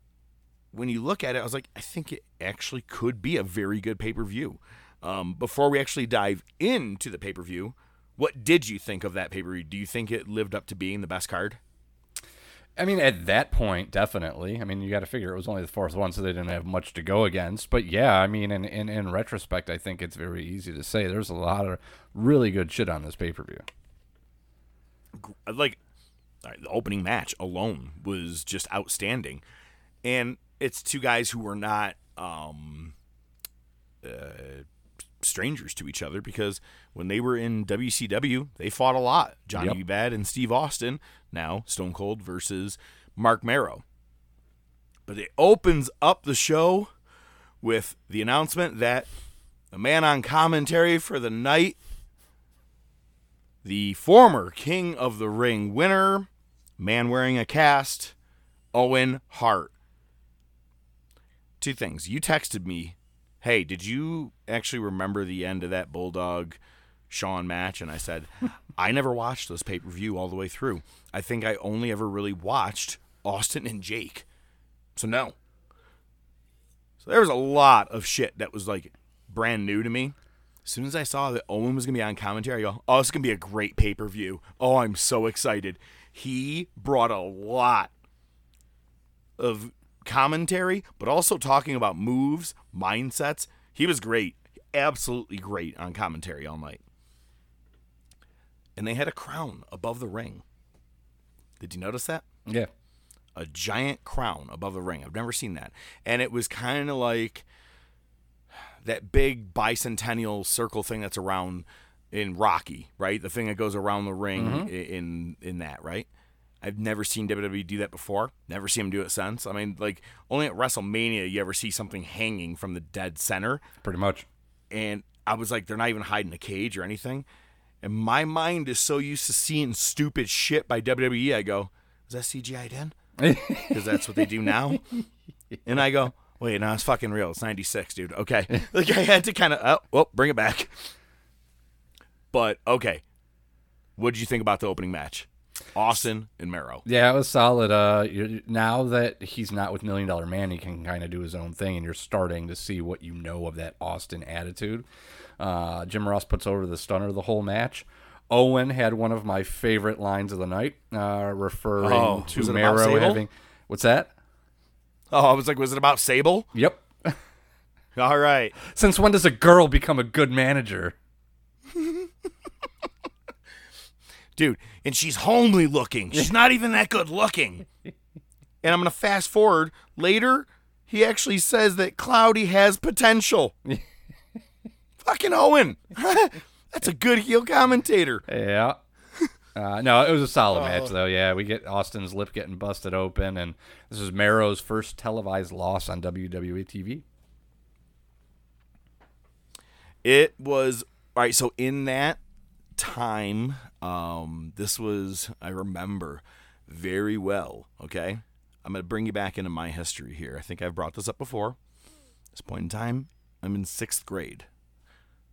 when you look at it, I was like, I think it actually could be a very good pay per view. Um, before we actually dive into the pay per view, what did you think of that pay per view? Do you think it lived up to being the best card? I mean, at that point, definitely. I mean, you got to figure it was only the fourth one, so they didn't have much to go against. But yeah, I mean, in, in, in retrospect, I think it's very easy to say there's a lot of really good shit on this pay per view. like the opening match alone was just outstanding and it's two guys who were not um uh, strangers to each other because when they were in WCW they fought a lot Johnny Yep. Bad and Steve Austin now Stone Cold versus Marc Mero but it opens up the show with the announcement that the man on commentary for the night the former King of the Ring winner, man wearing a cast, Owen Hart. Two things. You texted me, hey, did you actually remember the end of that Bulldog Shawn match? And I said, I never watched this pay per view all the way through. I think I only ever really watched Austin and Jake. So, no. So, there was a lot of shit that was like brand new to me. As soon as I saw that Owen was going to be on commentary, I go, oh, this is going to be a great pay per view. Oh, I'm so excited. He brought a lot of commentary, but also talking about moves, mindsets. He was great. Absolutely great on commentary all night. and they had a crown above the ring. Did you notice that? Yeah. A giant crown above the ring. I've never seen that. And it was kind of like that big bicentennial circle thing that's around in Rocky, right? The thing that goes around the ring Mhm. in in that, right? I've never seen WWE do that before. Never seen him do it since. I mean, like only at WrestleMania you ever see something hanging from the dead center. Pretty much. And I was like, they're not even hiding a cage or anything. And my mind is so used to seeing stupid shit by WWE. I go, is that CGI then? Because that's what they do now. And I go, wait, no, it's fucking real. It's 96, dude. Okay. like I had to kind of, oh, well, bring it back. But okay. What did you think about the opening match? Austin and Mero. Yeah, it was solid. Uh, now that he's not with Million Dollar Man, he can kind of do his own thing, and you're starting to see what you know of that Austin attitude. Uh, Jim Ross puts over the stunner the whole match. Owen had one of my favorite lines of the night, uh, referring Oh, to it about Mero Sable? having. What's that? Oh, I was like, was it about Sable? Yep. All right. Since when does a girl become a good manager? Dude, and she's homely looking. She's not even that good looking. And I'm going to fast forward. Later, he actually says that Cloudi has potential. Fucking Owen. That's a good heel commentator. Yeah. Uh, no, it was a solid Oh. match though. Yeah, we get Austin's lip getting busted open, and this is Mero's first televised loss on WWE TV. It was all right. So in that time, um, this was I remember very well. Okay, I'm gonna bring you back into my history here. I think I've brought this up before. At this point in time, I'm in sixth grade.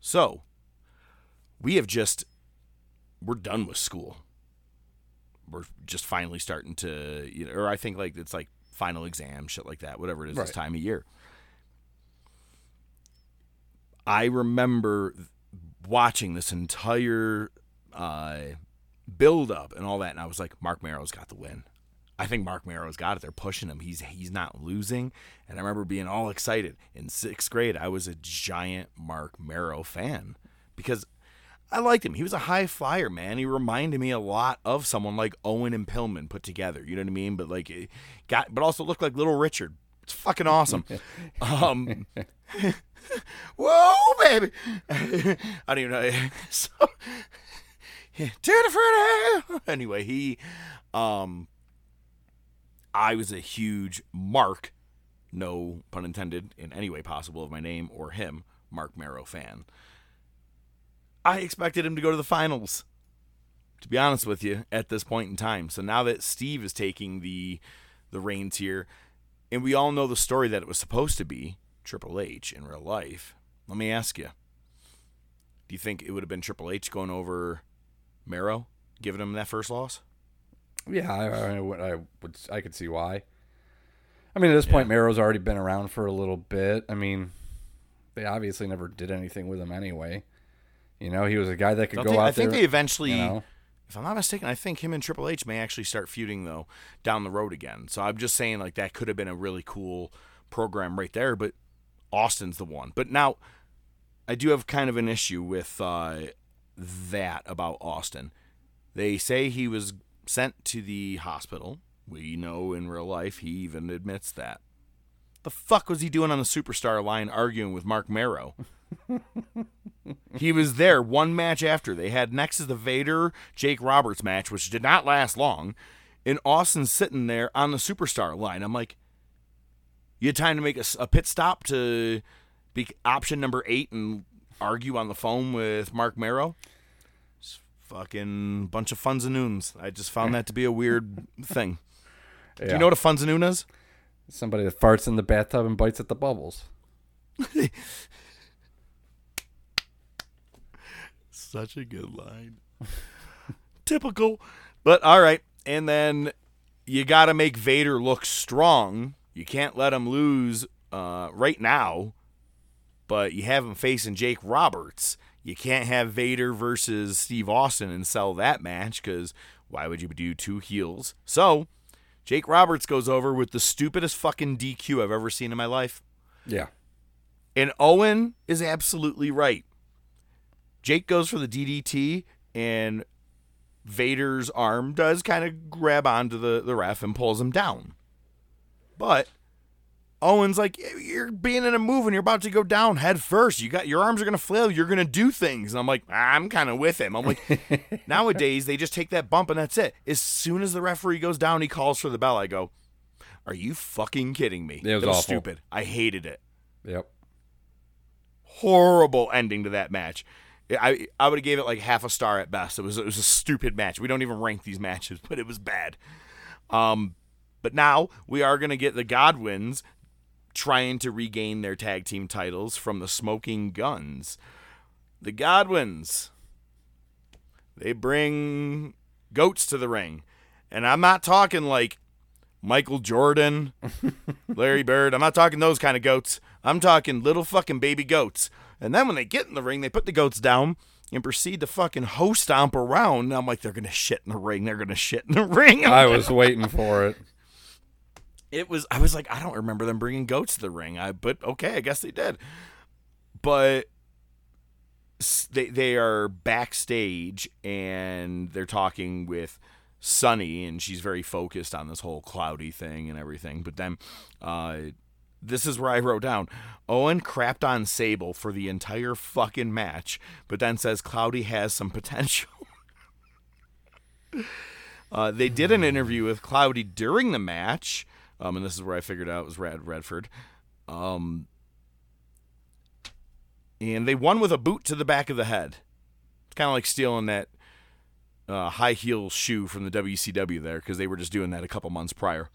So we have just we're done with school. We're just finally starting to, you know, or I think like it's like final exam, shit like that, whatever it is this time of year. I remember watching this entire uh, build up and all that, and I was like, Marc Mero's got the win. I think Marc Mero's got it. They're pushing him. He's he's not losing. And I remember being all excited. In sixth grade, I was a giant Marc Mero fan because I liked him. He was a high flyer, man. He reminded me a lot of someone like Owen and Pillman put together. You know what I mean? But like, it got but also looked like Little Richard. It's fucking awesome. um, whoa, baby! I don't even know. So, Anyway, he, um, I was a huge Mark, no pun intended in any way possible of my name or him, Marc Mero fan. I expected him to go to the finals. To be honest with you, at this point in time. So now that Steve is taking the the reins here, and we all know the story that it was supposed to be Triple H in real life. Let me ask you: Do you think it would have been Triple H going over Mero, giving him that first loss? Yeah, I, I, would- I would. I could see why. I mean, at this point, Mero's already been around for a little bit. I mean, they obviously never did anything with him anyway. You know, he was a guy that could Don't go they- out I think there, they eventually, you know. if I'm not mistaken, I think him and Triple H may actually start feuding though down the road again. So I'm just saying like that could have been a really cool program right there. But Austin's the one. But now I do have kind of an issue with uh, that about Austin. They say he was sent to the hospital. We know in real life he even admits that. The fuck was he doing on the superstar line arguing with Marc Mero? he was there one match after. They had next is the Vader Jake Roberts match, which did not last long. And Austin's sitting there on the superstar line. I'm like, you had time to make a pit stop to be option number eight and argue on the phone with Marc Mero? Fucking bunch of funs and noons. I just found that to be a weird thing. Do you know what a funs and noon is? Somebody that farts in the bathtub and bites at the bubbles. Such a good line. Typical. But all right. And then you got to make Vader look strong. You can't let him lose uh, right now. But you have him facing Jake Roberts. You can't have Vader versus Steve Austin and sell that match because why would you do two heels? So Jake Roberts goes over with the stupidest fucking DQ I've ever seen in my life. Yeah. And Owen is absolutely right. Jake goes for the DDT, and Vader's arm does kind of grab onto the, the ref and pulls him down. But Owen's like, you're being in a move and you're about to go down head first. You got your arms are gonna flail. You're gonna do things. And I'm like, I'm kind of with him. I'm like, nowadays they just take that bump and that's it. As soon as the referee goes down, he calls for the bell. I go, Are you fucking kidding me? It was awful. stupid. I hated it. Yep. Horrible ending to that match. I I would have gave it like half a star at best. It was it was a stupid match. We don't even rank these matches, but it was bad. Um, but now we are gonna get the Godwins trying to regain their tag team titles from the Smoking Guns. The Godwins. They bring goats to the ring. And I'm not talking like Michael Jordan, Larry Bird. I'm not talking those kind of goats. I'm talking little fucking baby goats. And then when they get in the ring, they put the goats down and proceed to fucking hoe stomp around. And I'm like, they're going to shit in the ring. They're going to shit in the ring. I was waiting for it. It was. I was like, I don't remember them bringing goats to the ring. I but okay, I guess they did. But they they are backstage and they're talking with Sunny, and she's very focused on this whole cloudy thing and everything. But then, uh, this is where I wrote down Owen crapped on Sable for the entire fucking match, but then says Cloudi has some potential. Uh, they did an interview with Cloudi during the match, um, and this is where I figured out it was Rad Redford. Um, and they won with a boot to the back of the head. It's kind of like stealing that uh, high heel shoe from the WCW there because they were just doing that a couple months prior.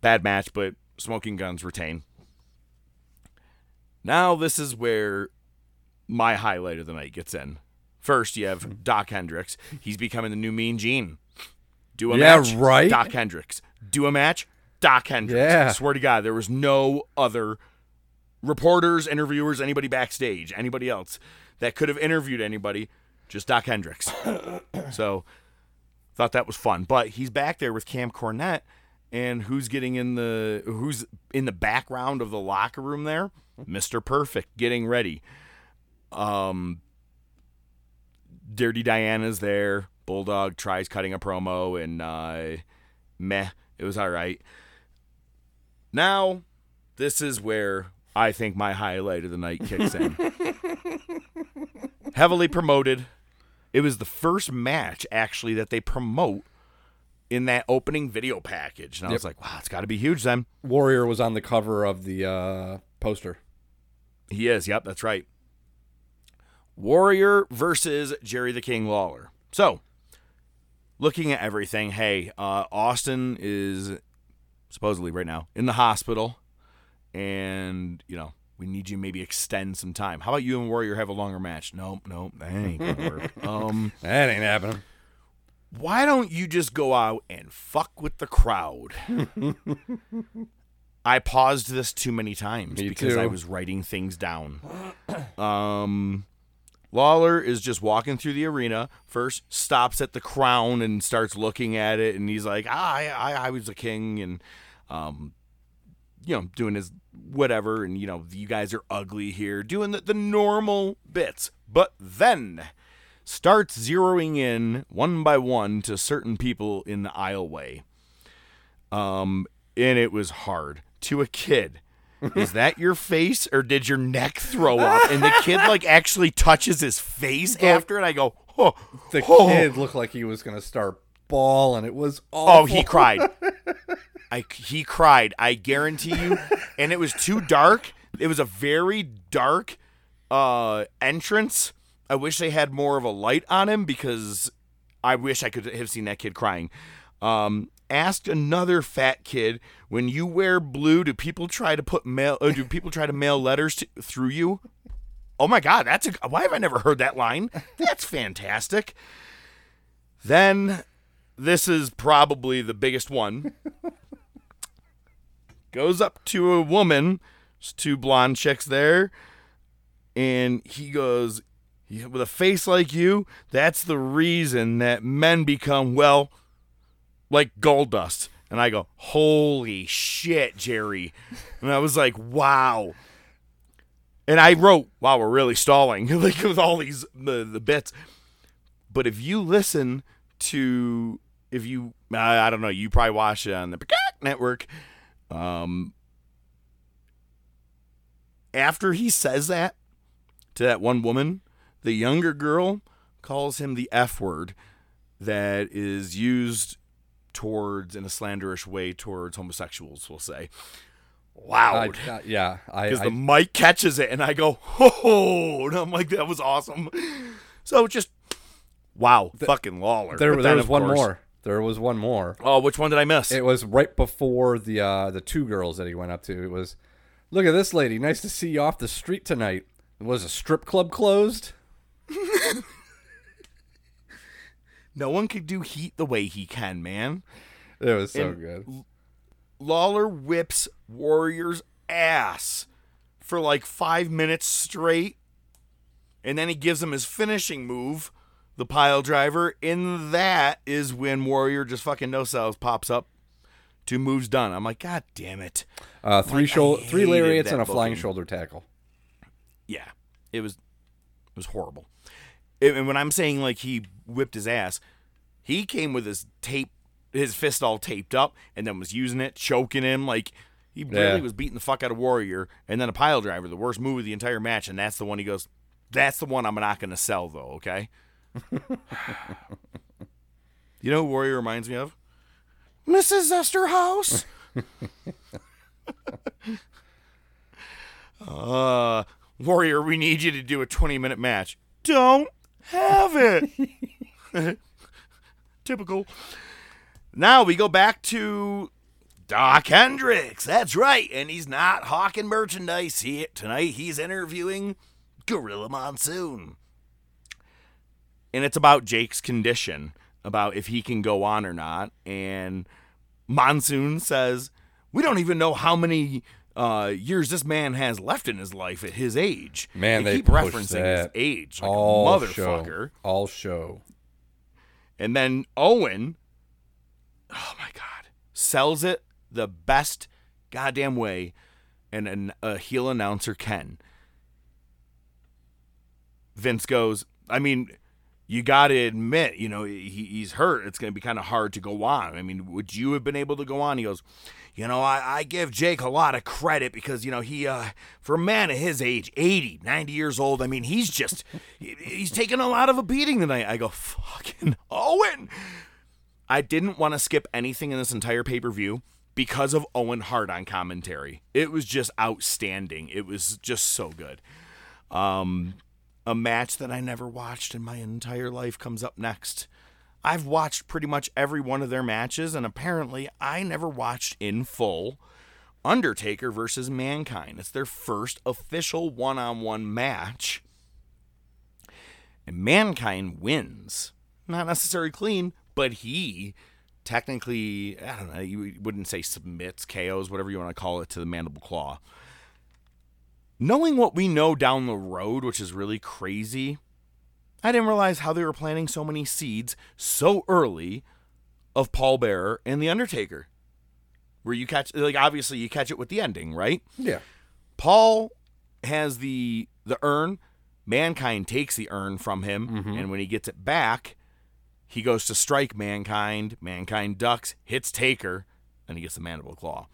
Bad match, but Smoking Guns retain. Now this is where my highlight of the night gets in. First, you have Dok Hendrix. He's becoming the new Mean Gene. Do a Yeah, match, right? Dok Hendrix. Do a match, Dok Hendrix. Yeah. Swear to God, there was no other reporters, interviewers, anybody backstage, anybody else that could have interviewed anybody, just Dok Hendrix. so, thought that was fun. But he's back there with Cam Cornette, and who's getting in the who's in the background of the locker room there? Mister Perfect getting ready. Um, Dirty Diana's there. Bulldog tries cutting a promo, and uh, meh, it was all right. Now, this is where I think my highlight of the night kicks in. Heavily promoted. It was the first match actually that they promote in that opening video package, and I was like, "Wow, it's got to be huge then." Warrior was on the cover of the uh, poster. He is. Yep, that's right. Warrior versus Jerry the King Lawler. So, looking at everything, hey, uh, Austin is supposedly right now in the hospital, and you know we need you maybe extend some time. How about you and Warrior have a longer match? No, no, that ain't gonna work. um, That ain't happening. why don't you just go out and fuck with the crowd? I paused this too many times Me because too. I was writing things down. Um, Lawler is just walking through the arena. First, stops at the crown and starts looking at it, and he's like, ah, "I, I, I was a king," and um, you know, doing his whatever, and you know, you guys are ugly here, doing the, the normal bits. But then starts zeroing in one by one to certain people in the aisleway. Um, and it was hard to a kid. Is that your face or did your neck throw up? And the kid like actually touches his face after it. I go, oh, The oh. kid looked like he was gonna start bawling. It was awful. Oh, he cried. I he cried. I guarantee you. And it was too dark. It was a very dark uh entrance. I wish they had more of a light on him because I wish I could have seen that kid crying. Um asked another fat kid, when you wear blue, do people try to put mail do people try to mail letters to, through you? Oh my god, that's a why have I never heard that line? That's fantastic. Then this is probably the biggest one. Goes up to a woman, there's two blonde chicks there, and he goes, "Yeah, with a face like you, that's the reason that men become, well, like gold dust. And I go, holy shit, Jerry. And I was like, wow. And I wrote, wow, we're really stalling, like with all these the, the bits. But if you listen to, if you, I, I don't know, you probably watch it on the network. Um, after he says that to that one woman, the younger girl calls him the F word that is used towards in a slanderish way towards homosexuals, we'll say. Loud. I- uh, yeah, because the mic catches it, and I go, "Oh!" And I'm like, "That was awesome." So just wow, fucking Lawler. There, there then, was one course- more. There was one more. Oh, which one did I miss? It was right before the uh, the two girls that he went up to. It was, look at this lady. Nice to see you off the street tonight. Was a strip club closed? No one could do heat the way he can, man. It was so And good. Lawler whips Warrior's ass for like five minutes straight. And then he gives him his finishing move, the pile driver. And that is when Warrior just fucking no sells, pops up. Two moves done. I'm like, God damn it. Uh, three Like, I shou- three lariats and a flying shoulder tackle. Yeah, it was it was horrible. And when I'm saying like he whipped his ass, he came with his tape, his fist all taped up, and then was using it, choking him like he really Yeah. was beating the fuck out of Warrior. And then a pile driver, the worst move of the entire match, and that's the one he goes. That's the one I'm not going to sell though. Okay. you know who Warrior reminds me of? Mrs. Esterhaus. Uh, Warrior, we need you to do a 20 minute match. Don't have it. Typical. Now we go back to Dok Hendrix. That's right. And he's not hawking merchandise. He, tonight he's interviewing Gorilla Monsoon. And it's about Jake's condition, about if he can go on or not. And Monsoon says, We don't even know how many uh, years this man has left in his life at his age. Man, they keep pushed referencing his age like all a motherfucker. Show. All show. And then Owen, oh my God, sells it the best goddamn way and an, a heel announcer can. Vince goes, I mean, you got to admit, you know, he, he's hurt. It's going to be kind of hard to go on. I mean, would you have been able to go on? He goes, you know, I, I give Jake a lot of credit because, you know, he, uh, for a man of his age, 80, 90 years old, I mean, he's just, he's taken a lot of a beating tonight. I go, fucking Owen. I didn't want to skip anything in this entire pay per view because of Owen Hart on commentary. It was just outstanding. It was just so good. Um, a match that I never watched in my entire life comes up next. I've watched pretty much every one of their matches, and apparently I never watched in full Undertaker versus Mankind. It's their first official one on one match. And Mankind wins. Not necessarily clean, but he technically, I don't know, you wouldn't say submits, KOs, whatever you want to call it, to the Mandible Claw. Knowing what we know down the road, which is really crazy, I didn't realize how they were planting so many seeds so early of Paul Bearer and The Undertaker. Where you catch, like, obviously you catch it with the ending, right? Yeah. Paul has the the urn. Mankind takes the urn from him, Mm-hmm. and when he gets it back, he goes to strike Mankind. Mankind ducks, hits Taker, and he gets the mandible claw.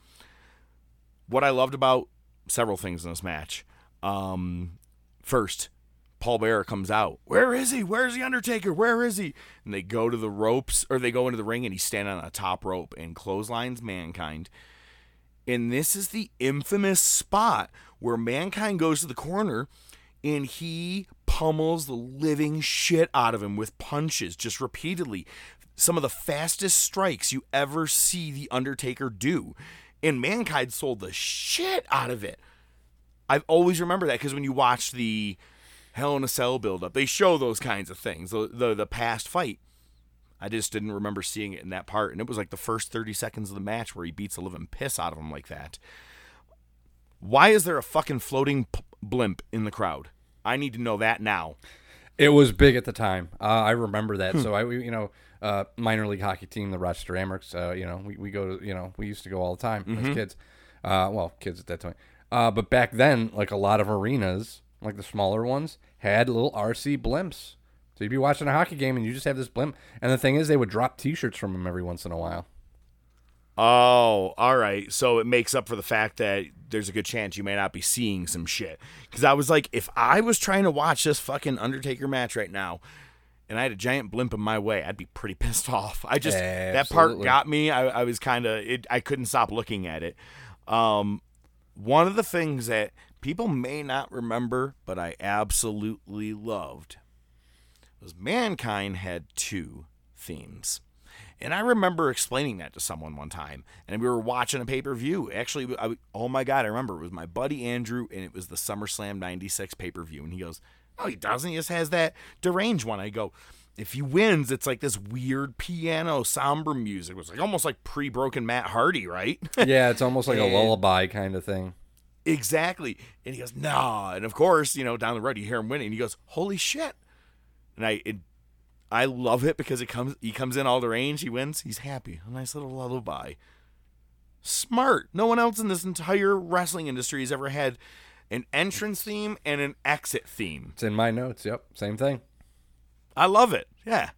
What I loved about several things in this match. Um, first, Paul Bearer comes out. Where is he? Where's the Undertaker? Where is he? And they go to the ropes, or they go into the ring, and he's standing on the top rope and clotheslines Mankind. And this is the infamous spot where Mankind goes to the corner and he pummels the living shit out of him with punches just repeatedly. Some of the fastest strikes you ever see The Undertaker do. And Mankind sold the shit out of it. I've always remember that because when you watch the Hell in a Cell build-up, they show those kinds of things, the, the the past fight. I just didn't remember seeing it in that part, and it was like the first 30 seconds of the match where he beats the living piss out of him like that. Why is there a fucking floating p- blimp in the crowd? I need to know that now. It was big at the time. Uh, I remember that. Hmm. So I, you know, uh, minor league hockey team, the Rochester Amerks. Uh, you know, we, we go to, you know, we used to go all the time Mhm. as kids. Uh, well, kids at that time. Uh, but back then, like a lot of arenas, like the smaller ones, had little RC blimps So you'd be watching a hockey game and you just have this blimp. And the thing is, they would drop T-shirts from them every once in a while. Oh, all right. So it makes up for the fact that there's a good chance you may not be seeing some shit. Because I was like, if I was trying to watch this fucking Undertaker match right now, and I had a giant blimp in my way, I'd be pretty pissed off. I just that part got me. I, I was kind of I couldn't stop looking at it. Um, one of the things that people may not remember, but I absolutely loved, was Mankind had two themes. And I remember explaining that to someone one time, and we were watching a pay per view. Actually, I, oh my god, I remember it was my buddy Andrew, and it was the SummerSlam '96 pay per view. And he goes, "No, he doesn't. He just has that deranged one." I go, "If he wins, it's like this weird piano somber music. It was like almost like pre-broken Matt Hardy, right?" Yeah, it's almost like a lullaby kind of thing. Exactly. And he goes, nah. And of course, you know, down the road you hear him winning. He goes, holy shit. And I it, I love it because it comes he comes in all the range, he wins, he's happy. A nice little lullaby. Smart. No one else in this entire wrestling industry has ever had an entrance theme and an exit theme. It's in my notes. Yep, same thing. I love it. Yeah.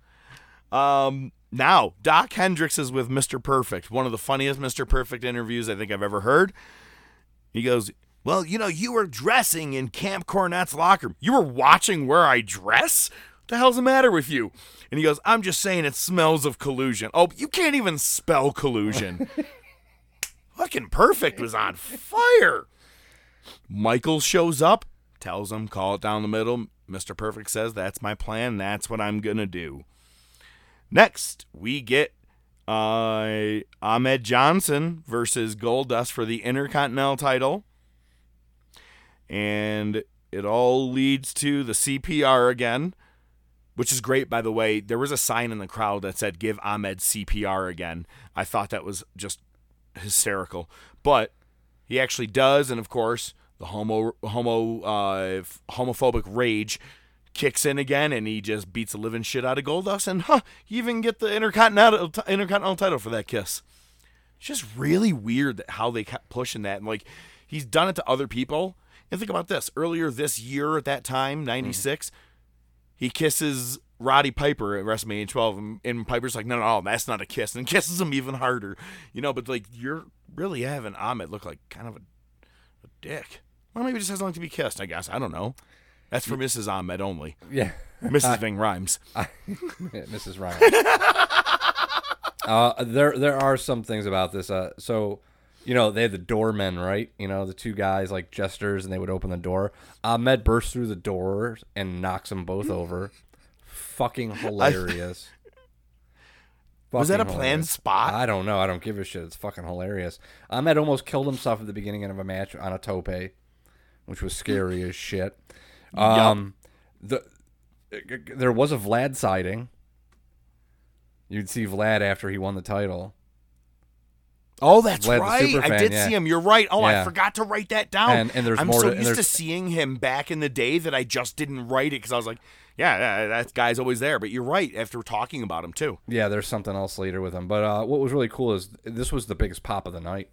Um, now, Dok Hendrix is with Mr. Perfect, one of the funniest Mr. Perfect interviews I think I've ever heard. He goes, Well, you know, you were dressing in Camp Cornette's locker room. You were watching where I dress? What the hell's the matter with you? And he goes, I'm just saying it smells of collusion. Oh, you can't even spell collusion. Fucking Perfect was on fire. Michael shows up, tells him, call it down the middle. Mr. Perfect says, That's my plan. That's what I'm going to do. Next, we get uh, Ahmed Johnson versus Goldust for the Intercontinental title. And it all leads to the CPR again, which is great, by the way. There was a sign in the crowd that said, Give Ahmed CPR again. I thought that was just hysterical. But he actually does, and of course, the homo homo uh, homophobic rage kicks in again, and he just beats the living shit out of Goldust, and huh, you even get the intercontinental intercontinental title for that kiss. It's just really weird how they kept pushing that, and like he's done it to other people. And think about this: earlier this year, at that time, '96, he kisses Roddy Piper at WrestleMania 12, and, Piper's like, "No, no, no, that's not a kiss," and kisses him even harder, you know. But like, you're really having Ahmed look like kind of a, a dick. Well, maybe he just has nothing to be kissed. I guess I don't know. That's for Mrs. Ahmed only. Yeah. Mrs. Ving Rhames. Mrs. Ryan. uh, there, there are some things about this. Uh, so, you know, they had the doormen, right? You know, the two guys like jesters, and they would open the door. Ahmed bursts through the door and knocks them both over. Fucking hilarious. Was that Fucking a planned hilarious. spot? I don't know. I don't give a shit. It's fucking hilarious. Ahmed almost killed himself at the beginning of a match on a tope, which was scary as shit. Um, the there was a Vlad sighting. You'd see Vlad after he won the title. Oh, that's Vlad right. I did yeah. see him. You're right. Oh, I forgot to write that down. And- and there's I'm more so to- used to seeing him back in the day that I just didn't write it because I was like, yeah, yeah, that guy's always there. But you're right. After talking about him too. Yeah, there's something else later with him. But uh, what was really cool is this was the biggest pop of the night.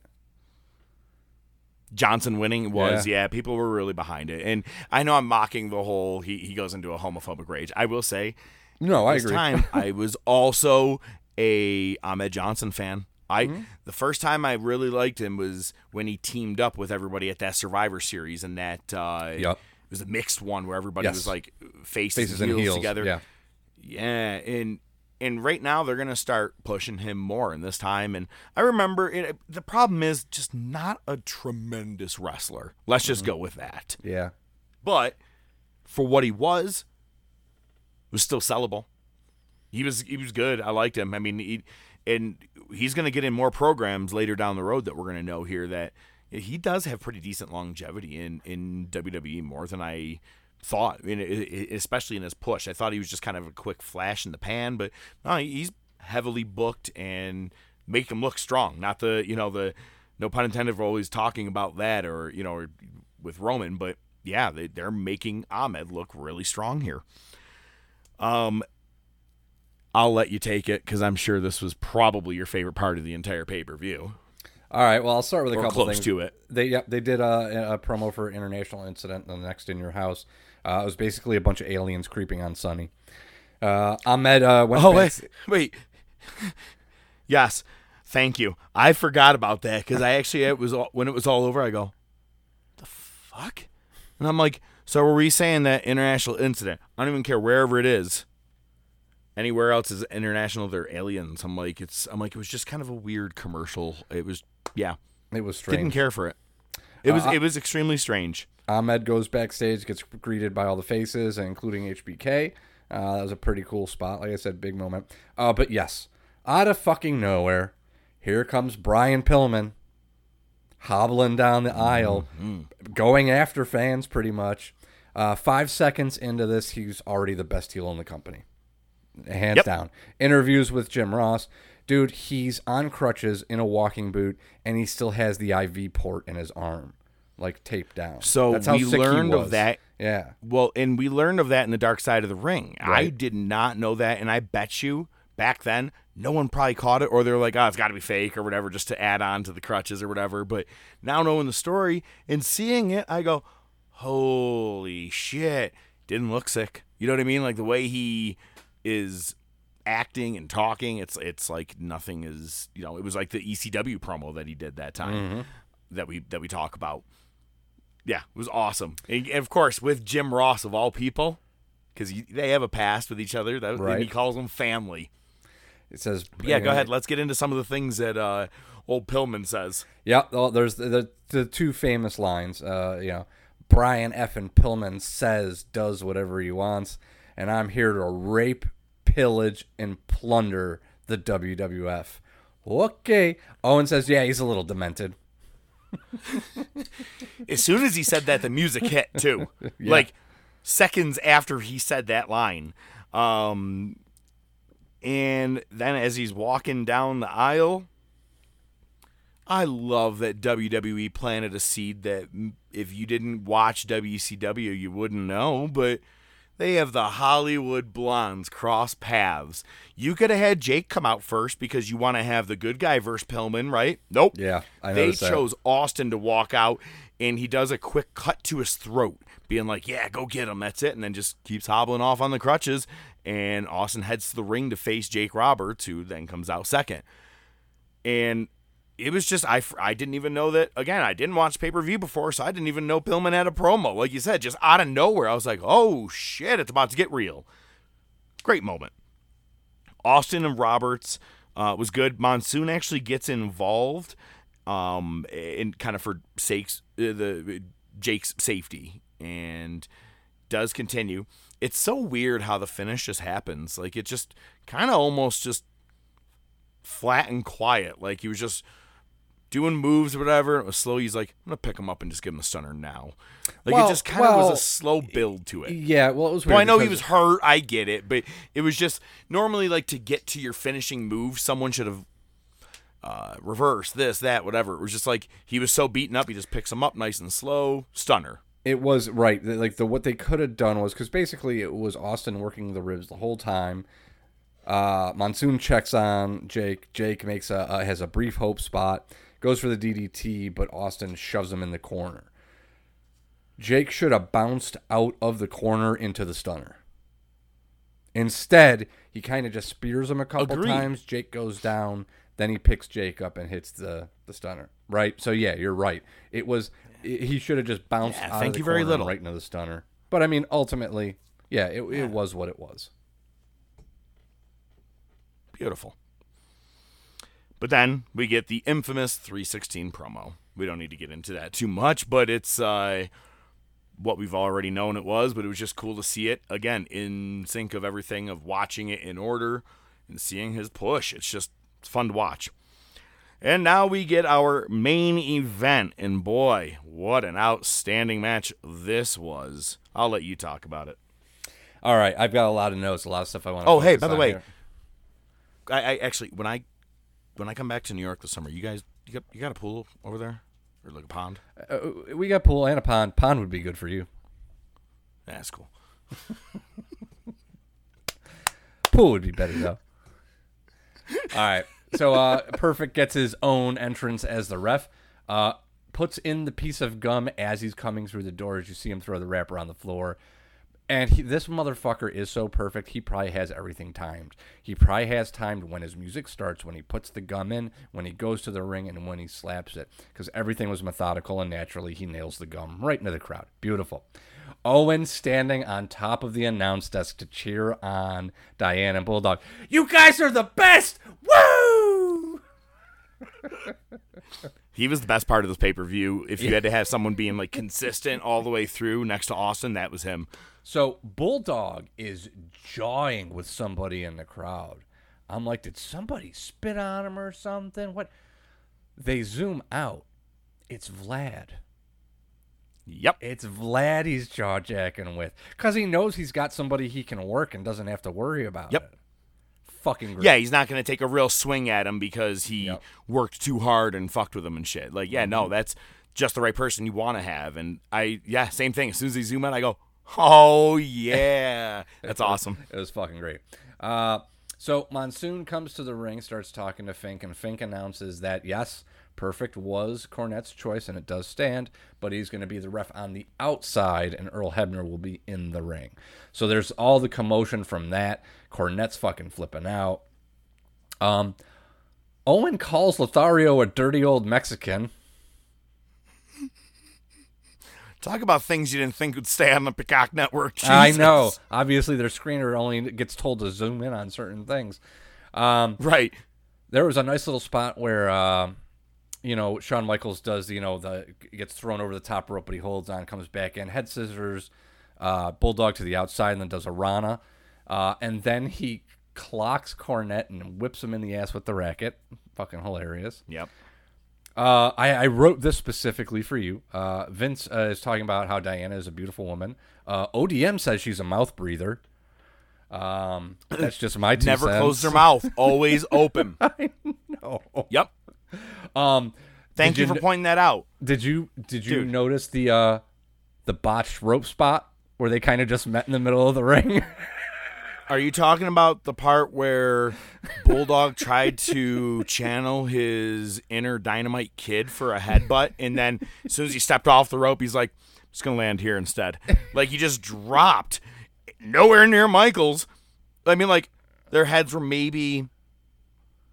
Johnson winning was yeah. people were really behind it, and I know I'm mocking the whole he he goes into a homophobic rage. I will say, No, I agree. time I was also a Ahmed Johnson fan. I Mm-hmm. the first time I really liked him was when he teamed up with everybody at that Survivor Series and that uh, Yep. it was a mixed one where everybody Yes. was like faces, Faces and and heels, heels, together. yeah. Yeah, and and right now they're gonna start pushing him more in this time. And I remember it, the problem is just not a tremendous wrestler. Let's just Mm-hmm. go with that. Yeah. But for what he was, was still sellable. He was he was good. I liked him. I mean, he, and he's going to get in more programs later down the road that we're going to know here that he does have pretty decent longevity in in WWE more than I thought. I mean, especially in his push. I thought he was just kind of a quick flash in the pan, but no, he's heavily booked and make him look strong. Not the you know the no pun intended for always talking about that or you know or with Roman, but yeah, they, they're making Ahmed look really strong here. Um, I'll let you take it because I'm sure this was probably your favorite part of the entire pay per view. All right. Well, I'll start with a Or couple close things. to it. They yep, they did a, a promo for International Incident, the next in your house. Uh, it was basically a bunch of aliens creeping on Sunny, Uh, Ahmed uh, went. Oh wait, wait. yes, thank you. I forgot about that because I actually it was all, when it was all over. I go, the fuck, and I'm like, so were we saying that international incident? I don't even care wherever it is. Anywhere else is international. They're aliens. I'm like, it's. I'm like, it was just kind of a weird commercial. It was, yeah. It was strange. Didn't care for it. It was. Uh, it was extremely strange. Ahmed goes backstage, gets greeted by all the faces, including HBK. Uh, that was a pretty cool spot. Like I said, big moment. Uh, but yes, out of fucking nowhere, here comes Brian Pillman hobbling down the aisle, going after fans pretty much. Uh, five seconds into this, he's already the best heel in the company. Hands Yep. down. Interviews with Jim Ross. Dude, he's on crutches in a walking boot, and he still has the IV port in his arm, like taped down. So That's how we sick he learned of that. Yeah. Well, and we learned of that in the Dark Side of the Ring. I Right. did not know that, and I bet you back then no one probably caught it, or they're like, "Oh, it's got to be fake" or whatever, just to add on to the crutches or whatever. But now knowing the story and seeing it, I go, "Holy shit!" Didn't look sick. You know what I mean? Like the way he is acting and talking, it's it's like nothing is. You know, it was like the ECW promo that he did that time Mhm. that we that we talk about. Yeah, it was awesome. And of course, with Jim Ross of all people, because they have a past with each other. That and he calls them family. It says, Yeah, go ahead. Let's get into some of the things that uh, old Pillman says. Yeah, well, there's the, the the two famous lines. Uh, you know, Brian F. and Pillman says does whatever he wants, and I'm here to rape, pillage, and plunder the WWF. Okay. Owen says, yeah, he's a little demented. As soon as he said that, the music hit too. Yeah. Like seconds after he said that line. Um, and then as he's walking down the aisle, I love that WWE planted a seed that if you didn't watch WCW, you wouldn't know, but they have the Hollywood Blondes cross paths. You could have had Jake come out first because you want to have the good guy versus Pillman, right? Nope. Yeah, I they that. chose Austin to walk out, and he does a quick cut to his throat, being like, "Yeah, go get him." That's it, and then just keeps hobbling off on the crutches. And Austin heads to the ring to face Jake Roberts, who then comes out second. And it was just I I didn't even know that. Again, I didn't watch pay per view before, so I didn't even know Pillman had a promo. Like you said, just out of nowhere, I was like, "Oh shit, it's about to get real." Great moment. Austin and Roberts uh, was good. Monsoon actually gets involved, um, in kind of for sakes uh, the Jake's safety and does continue. It's so weird how the finish just happens. Like it just kind of almost just flat and quiet. Like he was just doing moves or whatever. It was slow. He's like, I'm gonna pick him up and just give him a stunner now. Like Well- it just kind of well, was a slow build to it. Yeah, well, it was Well, I know he was hurt. I get it, but it was just normally like to get to your finishing move, someone should have uh, reversed this, that, whatever. It was just like he was so beaten up, he just picks him up nice and slow, stunner. It was right. Like the what they could have done was because basically it was Austin working the ribs the whole time. Uh, Monsoon checks on Jake. Jake makes a uh, has a brief hope spot, goes for the DDT, but Austin shoves him in the corner. Jake should have bounced out of the corner into the stunner. Instead, he kind of just spears him a couple Agreed. times. Jake goes down, then he picks Jake up and hits the the stunner. Right. So yeah, you're right. It was i- he should have just bounced Yeah, out thank of the you corner and little. right into the stunner. But I mean, ultimately, yeah, it, it was what it was. Beautiful. But then we get the infamous 316 promo. We don't need to get into that too much, but it's uh, what we've already known it was, but it was just cool to see it again in sync of everything of watching it in order and seeing his push. It's just it's fun to watch. And now we get our main event, and boy, what an outstanding match this was. I'll let you talk about it. All right, I've got a lot of notes, a lot of stuff I want. to Oh, hey, by the way, here. I, I actually when I when I come back to New York this summer, you guys you got you got a pool over there or like a pond? Uh, we got pool and a pond. Pond would be good for you. That's cool. Pool would be better though. All right. So uh Perfect gets his own entrance as the ref. Uh puts in the piece of gum as he's coming through the door as you see him throw the wrapper on the floor. And he, this motherfucker is so perfect. He probably has everything timed. He probably has timed when his music starts, when he puts the gum in, when he goes to the ring, and when he slaps it. Because everything was methodical and naturally he nails the gum right into the crowd. Beautiful. Owen standing on top of the announce desk to cheer on Diane and Bulldog. You guys are the best! Woo! He was the best part of this pay per view. If you had to have someone being like consistent all the way through next to Austin, that was him. So Bulldog is jawing with somebody in the crowd. I'm like, did somebody spit on him or something? What? They zoom out. It's Vlad. Yep. It's Vlad he's jaw jacking with. Because he knows he's got somebody he can work and doesn't have to worry about Yep. it. Fucking great. Yeah, he's not going to take a real swing at him because he worked too hard and fucked with him and shit. Like, yeah, Mm-hmm. no, that's just the right person you want to have. And I, yeah, same thing. As soon as they zoom out, I go, oh yeah, that's awesome. It was fucking great. Uh, so Monsoon comes to the ring, starts talking to Fink, and Fink announces that yes, Perfect was Cornette's choice, and it does stand, but he's going to be the ref on the outside, and Earl Hebner will be in the ring. So there's all the commotion from that. Cornette's fucking flipping out. Um, Owen calls Lothario a dirty old Mexican. Talk about things you didn't think would stay on the Peacock Network. I know. Obviously, their screener only gets told to zoom in on certain things. Um, right. There was a nice little spot where, uh, you know, Shawn Michaels does, you know, the gets thrown over the top rope, but he holds on, comes back in, head scissors, uh, bulldog to the outside, and then does a Rana, uh, and then he clocks Cornette and whips him in the ass with the racket. Fucking hilarious. Yep. Uh, I, I wrote this specifically for you. Uh, Vince uh, is talking about how Diana is a beautiful woman. Uh, ODM says she's a mouth breather. Um, that's just my two Never cents. closed their mouth. Always open. I know. Yep. Um, Thank did you for pointing that out. Did you did you Dude. notice the uh, the botched rope spot where they kind of just met in the middle of the ring? Are you talking about the part where Bulldog tried to channel his inner dynamite kid for a headbutt, and then as soon as he stepped off the rope, he's like, "I'm just gonna land here instead." Like he just dropped, nowhere near Michaels. I mean, like their heads were maybe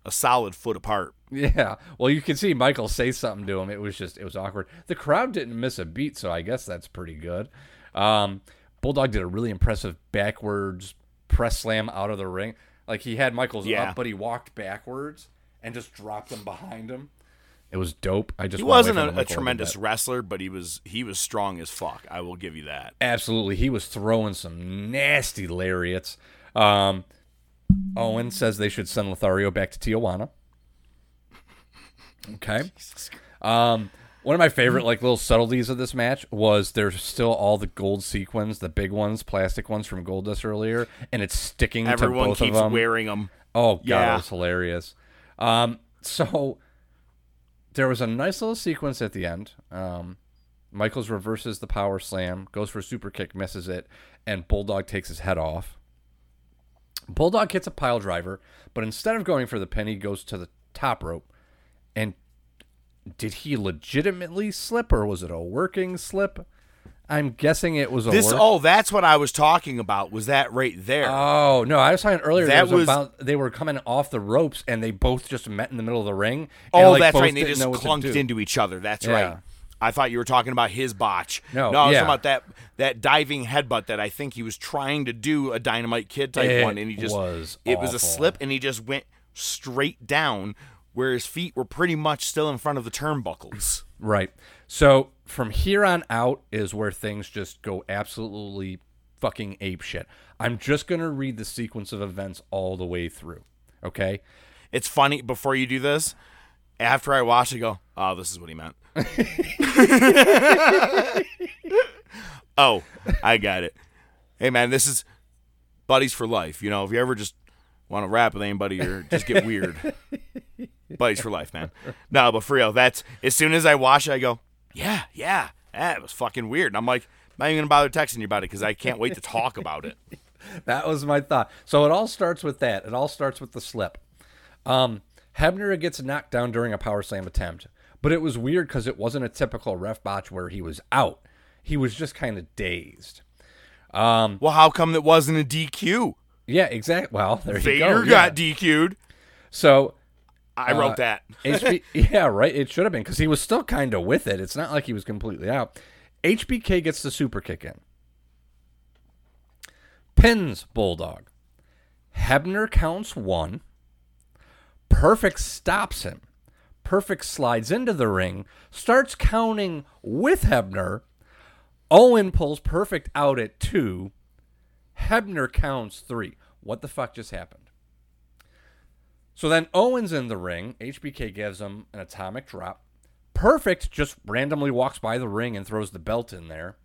a solid foot apart. Yeah. Well, you can see Michael say something to him. It was just, it was awkward. The crowd didn't miss a beat, so I guess that's pretty good. Um, Bulldog did a really impressive backwards press slam out of the ring. Like he had Michael's Yeah. up, but he walked backwards and just dropped him behind him. It was dope. I just He wasn't a, a tremendous bit. wrestler, but he was he was strong as fuck. I will give you that. Absolutely, he was throwing some nasty lariats. Um, Owen says they should send Lothario back to Tijuana. Okay. Um, one of my favorite like little subtleties of this match was there's still all the gold sequins, the big ones, plastic ones from Goldust earlier, and it's sticking Everyone to both of them. Everyone keeps wearing them. Oh god, Yeah. it was hilarious. Um, so there was a nice little sequence at the end. Um, Michaels reverses the power slam, goes for a super kick, misses it, and Bulldog takes his head off. Bulldog hits a pile driver, but instead of going for the pin, he goes to the top rope. And did he legitimately slip, or was it a working slip? I'm guessing it was a This work- oh, that's what I was talking about. Was that right there? Oh no! I was talking earlier. That was, was- about they were coming off the ropes and they both just met in the middle of the ring. and, Oh, like, that's right. They just know what to clunked into each other. That's Yeah. right. I thought you were talking about his botch. No, no, I was yeah. talking about that that diving headbutt that I think he was trying to do a dynamite kid type It one, and he just was it was a slip, and he just went straight down where his feet were pretty much still in front of the turnbuckles. Right. So from here on out is where things just go absolutely fucking ape shit. I'm just gonna read the sequence of events all the way through. Okay. It's funny before you do this. After I watch it, I go, oh, this is what he meant. oh, I got it. Hey, man, this is buddies for life. You know, if you ever just want to rap with anybody or just get weird, buddies for life, man. No, but for real, that's as soon as I watch it, I go, yeah, yeah, that was fucking weird. And I'm like, I'm not even gonna bother texting you about it because I can't wait to talk about it. That was my thought. So it all starts with that. It all starts with the slip. Um, Hebner gets knocked down during a power slam attempt, but it was weird because it wasn't a typical ref botch where he was out. He was just kind of dazed. Um, well, how come it wasn't a DQ? Yeah, exactly. Well, there Vader you go. Vader got yeah. DQ'd. So I uh, wrote that. HB, yeah, right. It should have been because he was still kind of with it. It's not like he was completely out. HBK gets the super kick in. Pins Bulldog. Hebner counts one. Perfect stops him. Perfect slides into the ring, starts counting with Hebner. Owen pulls Perfect out at two. Hebner counts three. What the fuck just happened? So then Owen's in the ring. HBK gives him an atomic drop. Perfect just randomly walks by the ring and throws the belt in there.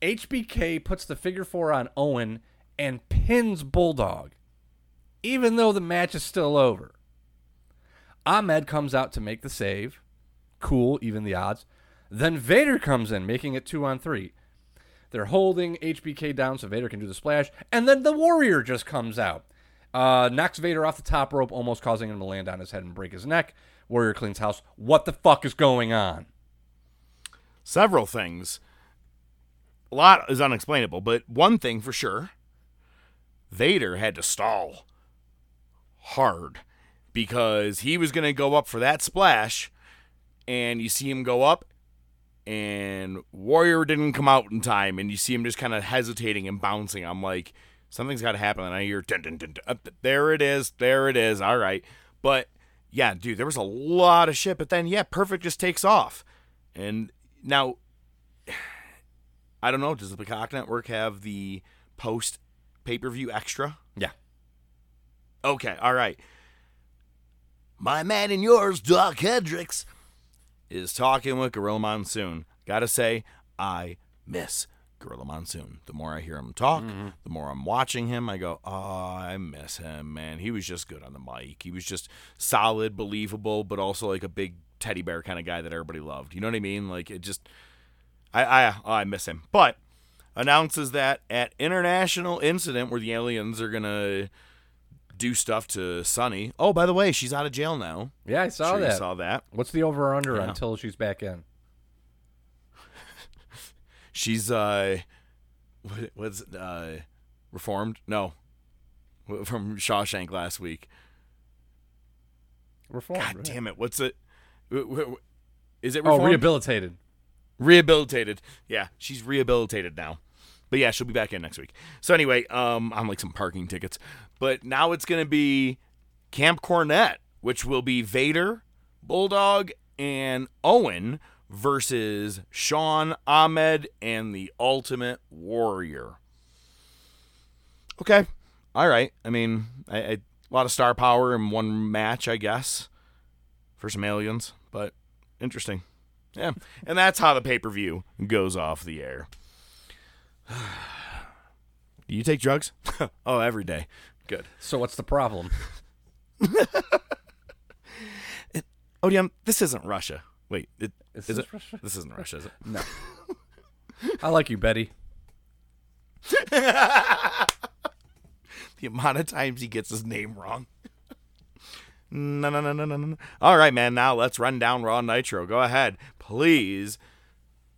HBK puts the figure four on Owen and pins Bulldog, even though the match is still over. Ahmed comes out to make the save. Cool, even the odds. Then Vader comes in, making it two on three. They're holding HBK down so Vader can do the splash. And then the Warrior just comes out. Uh, knocks Vader off the top rope, almost causing him to land on his head and break his neck. Warrior cleans house. What the fuck is going on? Several things. A lot is unexplainable, but one thing for sure Vader had to stall hard because he was going to go up for that splash, and you see him go up, and Warrior didn't come out in time, and you see him just kind of hesitating and bouncing. I'm like, something's got to happen. And I hear, dun, dun, dun, dun, there it is, there it is. All right. But yeah, dude, there was a lot of shit. But then, yeah, Perfect just takes off. And now, I don't know, does the Peacock Network have the post pay per view extra? Yeah. Okay, all right. My man and yours, Dok Hendrix, is talking with Gorilla Monsoon. Gotta say, I miss Gorilla Monsoon. The more I hear him talk, Mm-hmm. the more I'm watching him, I go, oh, I miss him, man. He was just good on the mic. He was just solid, believable, but also like a big teddy bear kind of guy that everybody loved. You know what I mean? Like it just, I, I, oh, I miss him. But announces that at international incident where the aliens are gonna do stuff to Sunny. Oh, by the way, she's out of jail now. Yeah, I saw Sure that. saw that. What's the over under Yeah. until she's back in? She's uh, what, what's uh, reformed? No, from Shawshank last week. Reformed. God right? damn it! What's it? Is it Oh, rehabilitated. Rehabilitated. Yeah, she's rehabilitated now. But yeah, she'll be back in next week. So anyway, um, I'm like some parking tickets. But now it's gonna be Camp Cornette, which will be Vader, Bulldog, and Owen versus Shawn Ahmed and the Ultimate Warrior. Okay, all right. I mean, I, I, a lot of star power in one match, I guess, for some aliens. But interesting. Yeah, and that's how the pay per view goes off the air. Do you take drugs? oh, every day. Good. So what's the problem? Oh, yeah, this isn't Russia. Wait, it, Is is this it? Russia? This isn't Russia, is it? No. I like you, Betty. the amount of times he gets his name wrong. no, no, no, no, no, no. All right, man. Now let's run down Raw Nitro. Go ahead, please.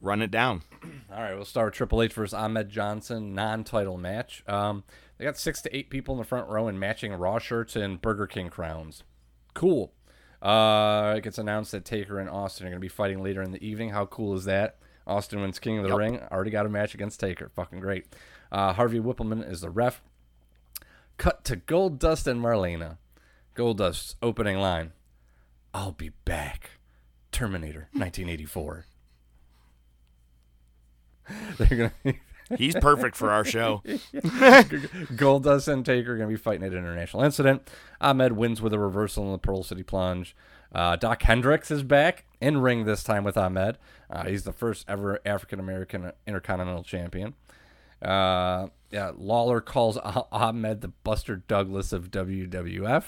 Run it down. All right, we'll start with Triple H versus Ahmed Johnson non-title match. Um, they got six to eight people in the front row in matching Raw shirts and Burger King crowns. Cool. Uh, it gets announced that Taker and Austin are going to be fighting later in the evening. How cool is that? Austin wins King of the Yup. Ring. Already got a match against Taker. Fucking great. Uh, Harvey Wippleman is the ref. Cut to Goldust and Marlena. Goldust's opening line. I'll be back. Terminator, 1984. They're gonna. He's perfect for our show. Goldust and Taker are going to be fighting at International Incident. Ahmed wins with a reversal in the Pearl City Plunge. Uh, Dok Hendrix is back in ring this time with Ahmed. Uh, he's the first ever African American Intercontinental Champion. Uh, yeah, Lawler calls Ah- Ahmed the Buster Douglas of WWF.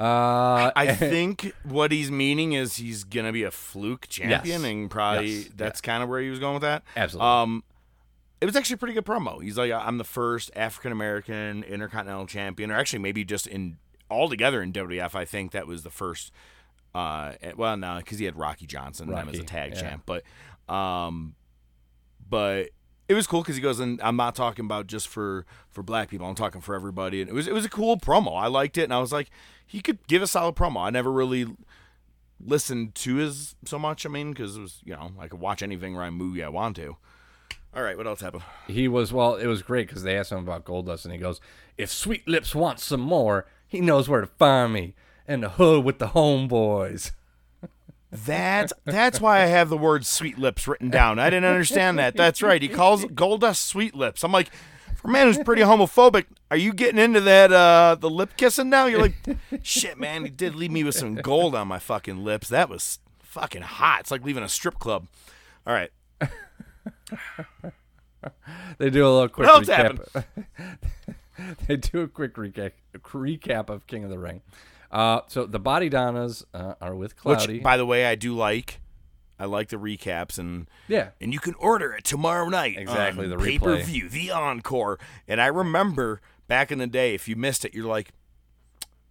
Uh, I think what he's meaning is he's gonna be a fluke champion, Yes. and probably Yes. that's kind of where he was going with that. Absolutely. Um, it was actually a pretty good promo. He's like, I'm the first African American Intercontinental Champion, or actually maybe just in altogether in WWF. I think that was the first. Uh, well, no, because he had Rocky Johnson then as a tag yeah. champ, but, um, but it was cool because he goes, and I'm not talking about just for for black people. I'm talking for everybody. And it was it was a cool promo. I liked it, and I was like, he could give a solid promo. I never really listened to his so much. I mean, because it was you know I could watch anything Ryan movie I want to. All right, what else happened? He was well. It was great because they asked him about Goldust, and he goes, "If Sweet Lips wants some more, he knows where to find me in the hood with the homeboys." That's that's why I have the word sweet lips written down. I didn't understand that. That's right. He calls Goldust sweet lips. I'm like, for a man who's pretty homophobic, are you getting into that uh the lip kissing now? You're like, shit, man, he did leave me with some gold on my fucking lips. That was fucking hot. It's like leaving a strip club. All right. they do a little quick What recap. they do a quick recap recap of King of the Ring. Uh, so the Bodydonnas uh, are with Cloudi. Which, by the way, I do like. I like the recaps and Yeah. and you can order it tomorrow night. Exactly, the pay per view, the encore. And I remember back in the day, if you missed it, you're like,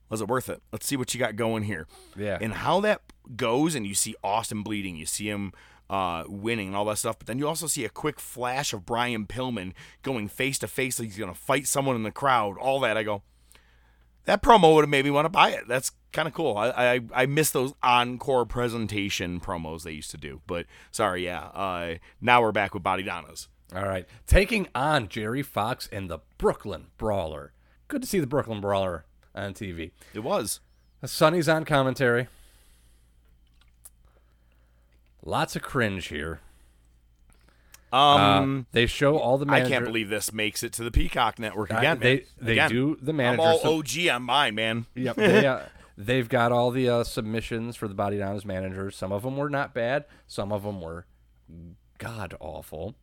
was it worth it? Let's see what you got going here. Yeah. And how that goes, and you see Austin bleeding, you see him uh, winning and all that stuff, but then you also see a quick flash of Brian Pillman going face to face like he's gonna fight someone in the crowd. All that I go, that promo would have made me want to buy it. That's kind of cool. I, I I miss those encore presentation promos they used to do. But sorry, yeah. Uh, now we're back with Bodydonnas. All right, taking on Jerry Fox and the Brooklyn Brawler. Good to see the Brooklyn Brawler on TV. It was. Sunny's on commentary. Lots of cringe here. Um, Uh, they show all the I can't believe this makes it to the Peacock Network I- again. they- man. they Again. do the manager. I'm all OG on mine, man. Yep. They, uh, they've got all the uh, submissions for the Bodydonnas managers. Some of them were not bad. Some of them were god awful.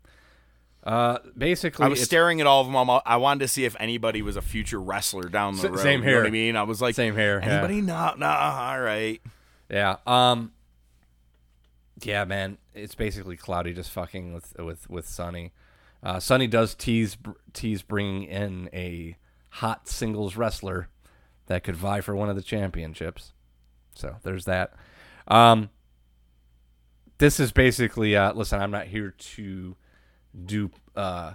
Uh, basically, I was staring at all of them. I'm- I wanted to see if anybody was a future wrestler down the road. same You know what here. I mean? I was like, Same here, yeah. Anybody? No, no. All right. Yeah. Um. Yeah, man. It's basically Cloudi just fucking with with with Sunny. Uh, Sunny does tease tease bringing in a hot singles wrestler that could vie for one of the championships. So there's that. Um. This is basically. Uh, listen, I'm not here to do uh,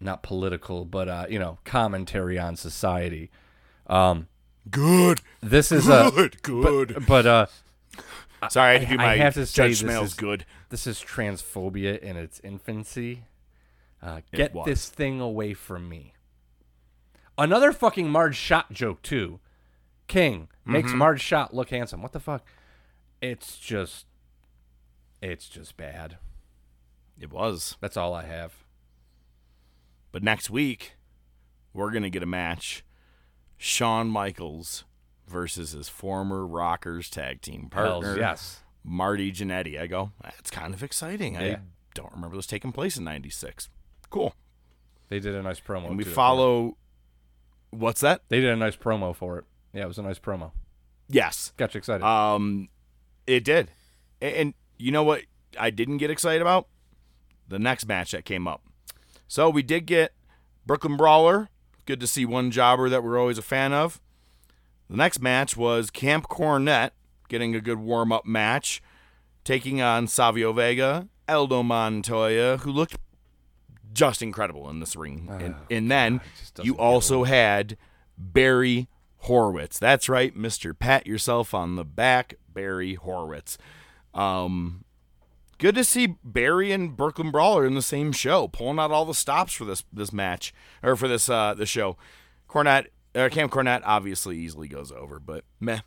not political, but uh, you know, commentary on society. Um, good. This is Good, a good. But, but uh, Sorry, I had to do my have to say Judge this is good. This is transphobia in its infancy. Uh, get was. this thing away from me. Another fucking Marge Schott joke too. King makes Mhm. Marge Schott look handsome. What the fuck? It's just, it's just bad. It was. That's all I have. But next week, we're gonna get a match: Shawn Michaels versus his former Rockers tag team Hells partner, yes. Marty Jannetty. I go, that's kind of exciting. I don't remember this taking place in '96. Cool. They did a nice promo. And we follow. What's that? They did a nice promo for it. Yeah, it was a nice promo. Yes. Got you excited. Um, it did, A- and you know what? I didn't get excited about the next match that came up. So we did get Brooklyn Brawler. Good to see one jobber that we're always a fan of. The next match was Camp Cornette getting a good warm up match, taking on Savio Vega, Aldo Montoya, who looked just incredible in this ring. and, and then you also had Barry Horowitz. That's right, Mr. Pat yourself on the back, Barry Horowitz. Um, good to see Barry and Brooklyn Brawler in the same show, pulling out all the stops for this this match or for this uh the show. Cornette, uh, Camp Cornette obviously easily goes over, but meh.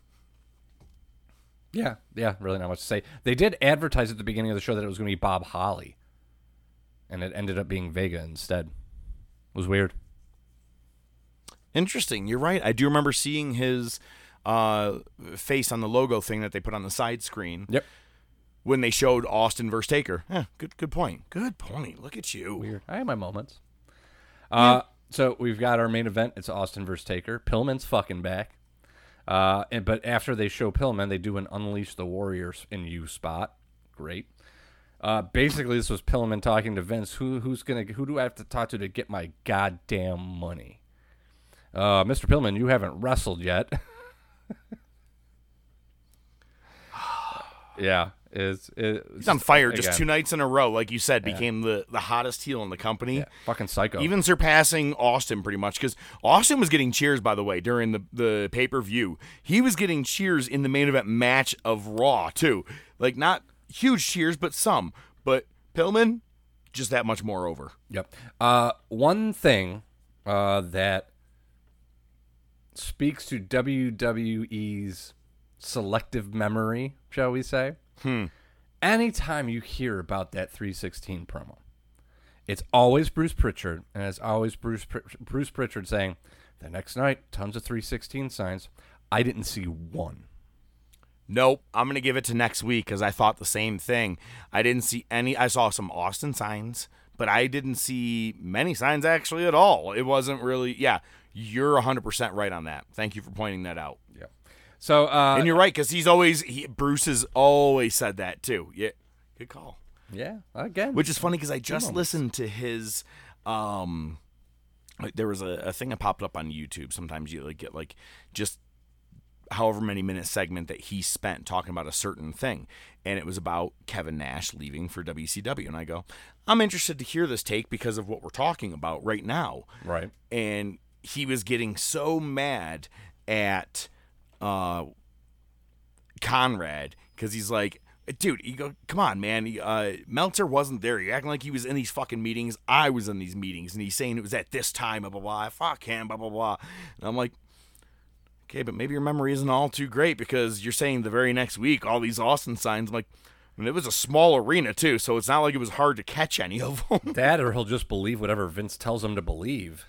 Yeah, yeah, really not much to say. They did advertise at the beginning of the show that it was going to be Bob Holly, and it ended up being Vega instead. It was weird. Interesting. You're right. I do remember seeing his uh, face on the logo thing that they put on the side screen. Yep. When they showed Austin versus Taker. Yeah, good good point. Good point. Look at you. Weird. I have my moments. Uh, so we've got our main event. It's Austin versus Taker. Pillman's fucking back. Uh, and, but after they show Pillman, they do an Unleash the Warriors in you spot. Great. Uh, basically, this was Pillman talking to Vince. Who who's gonna who do I have to talk to to get my goddamn money? Uh, Mr. Pillman, you haven't wrestled yet. yeah, is, is He's on fire just two nights in a row, like you said, became the, the hottest heel in the company. fucking psycho. Even surpassing Austin pretty much because Austin was getting cheers, by the way, during the, the pay per view. He was getting cheers in the main event match of Raw, too. Like, not huge cheers, but some. But Pillman, just that much more over. Yep. Uh, one thing uh, that speaks to WWE's selective memory, shall we say? Hmm. Anytime you hear about that 316 promo, it's always Bruce Pritchard, and it's always Bruce Bruce Pritchard saying, "The next night, tons of 316 signs. I didn't see one." Nope, I'm gonna give it to next week because I thought the same thing. I didn't see any. I saw some Austin signs, but I didn't see many signs actually at all. It wasn't really. Yeah, you're 100 percent right on that. Thank you for pointing that out. Yeah. So, uh, and you're right because he's always he, Bruce has always said that too. Yeah, good call. Yeah, again, Which is funny because I just listened to his. um There was a, a thing that popped up on YouTube. Sometimes you like get like just however many minute segment that he spent talking about a certain thing and it was about Kevin Nash leaving for WCW and I go I'm interested to hear this take because of what we're talking about right now Right. and he was getting so mad at uh Conrad because he's like dude you go come on man He, uh Meltzer wasn't there you acting like he was in these fucking meetings I was in these meetings and he's saying it was at this time blah blah blah fuck him blah blah blah and I'm like Okay, but maybe your memory isn't all too great because you're saying the very next week all these Austin signs. I'm like, I mean, it was a small arena too, so it's not like it was hard to catch any of them. that, or he'll just believe whatever Vince tells him to believe.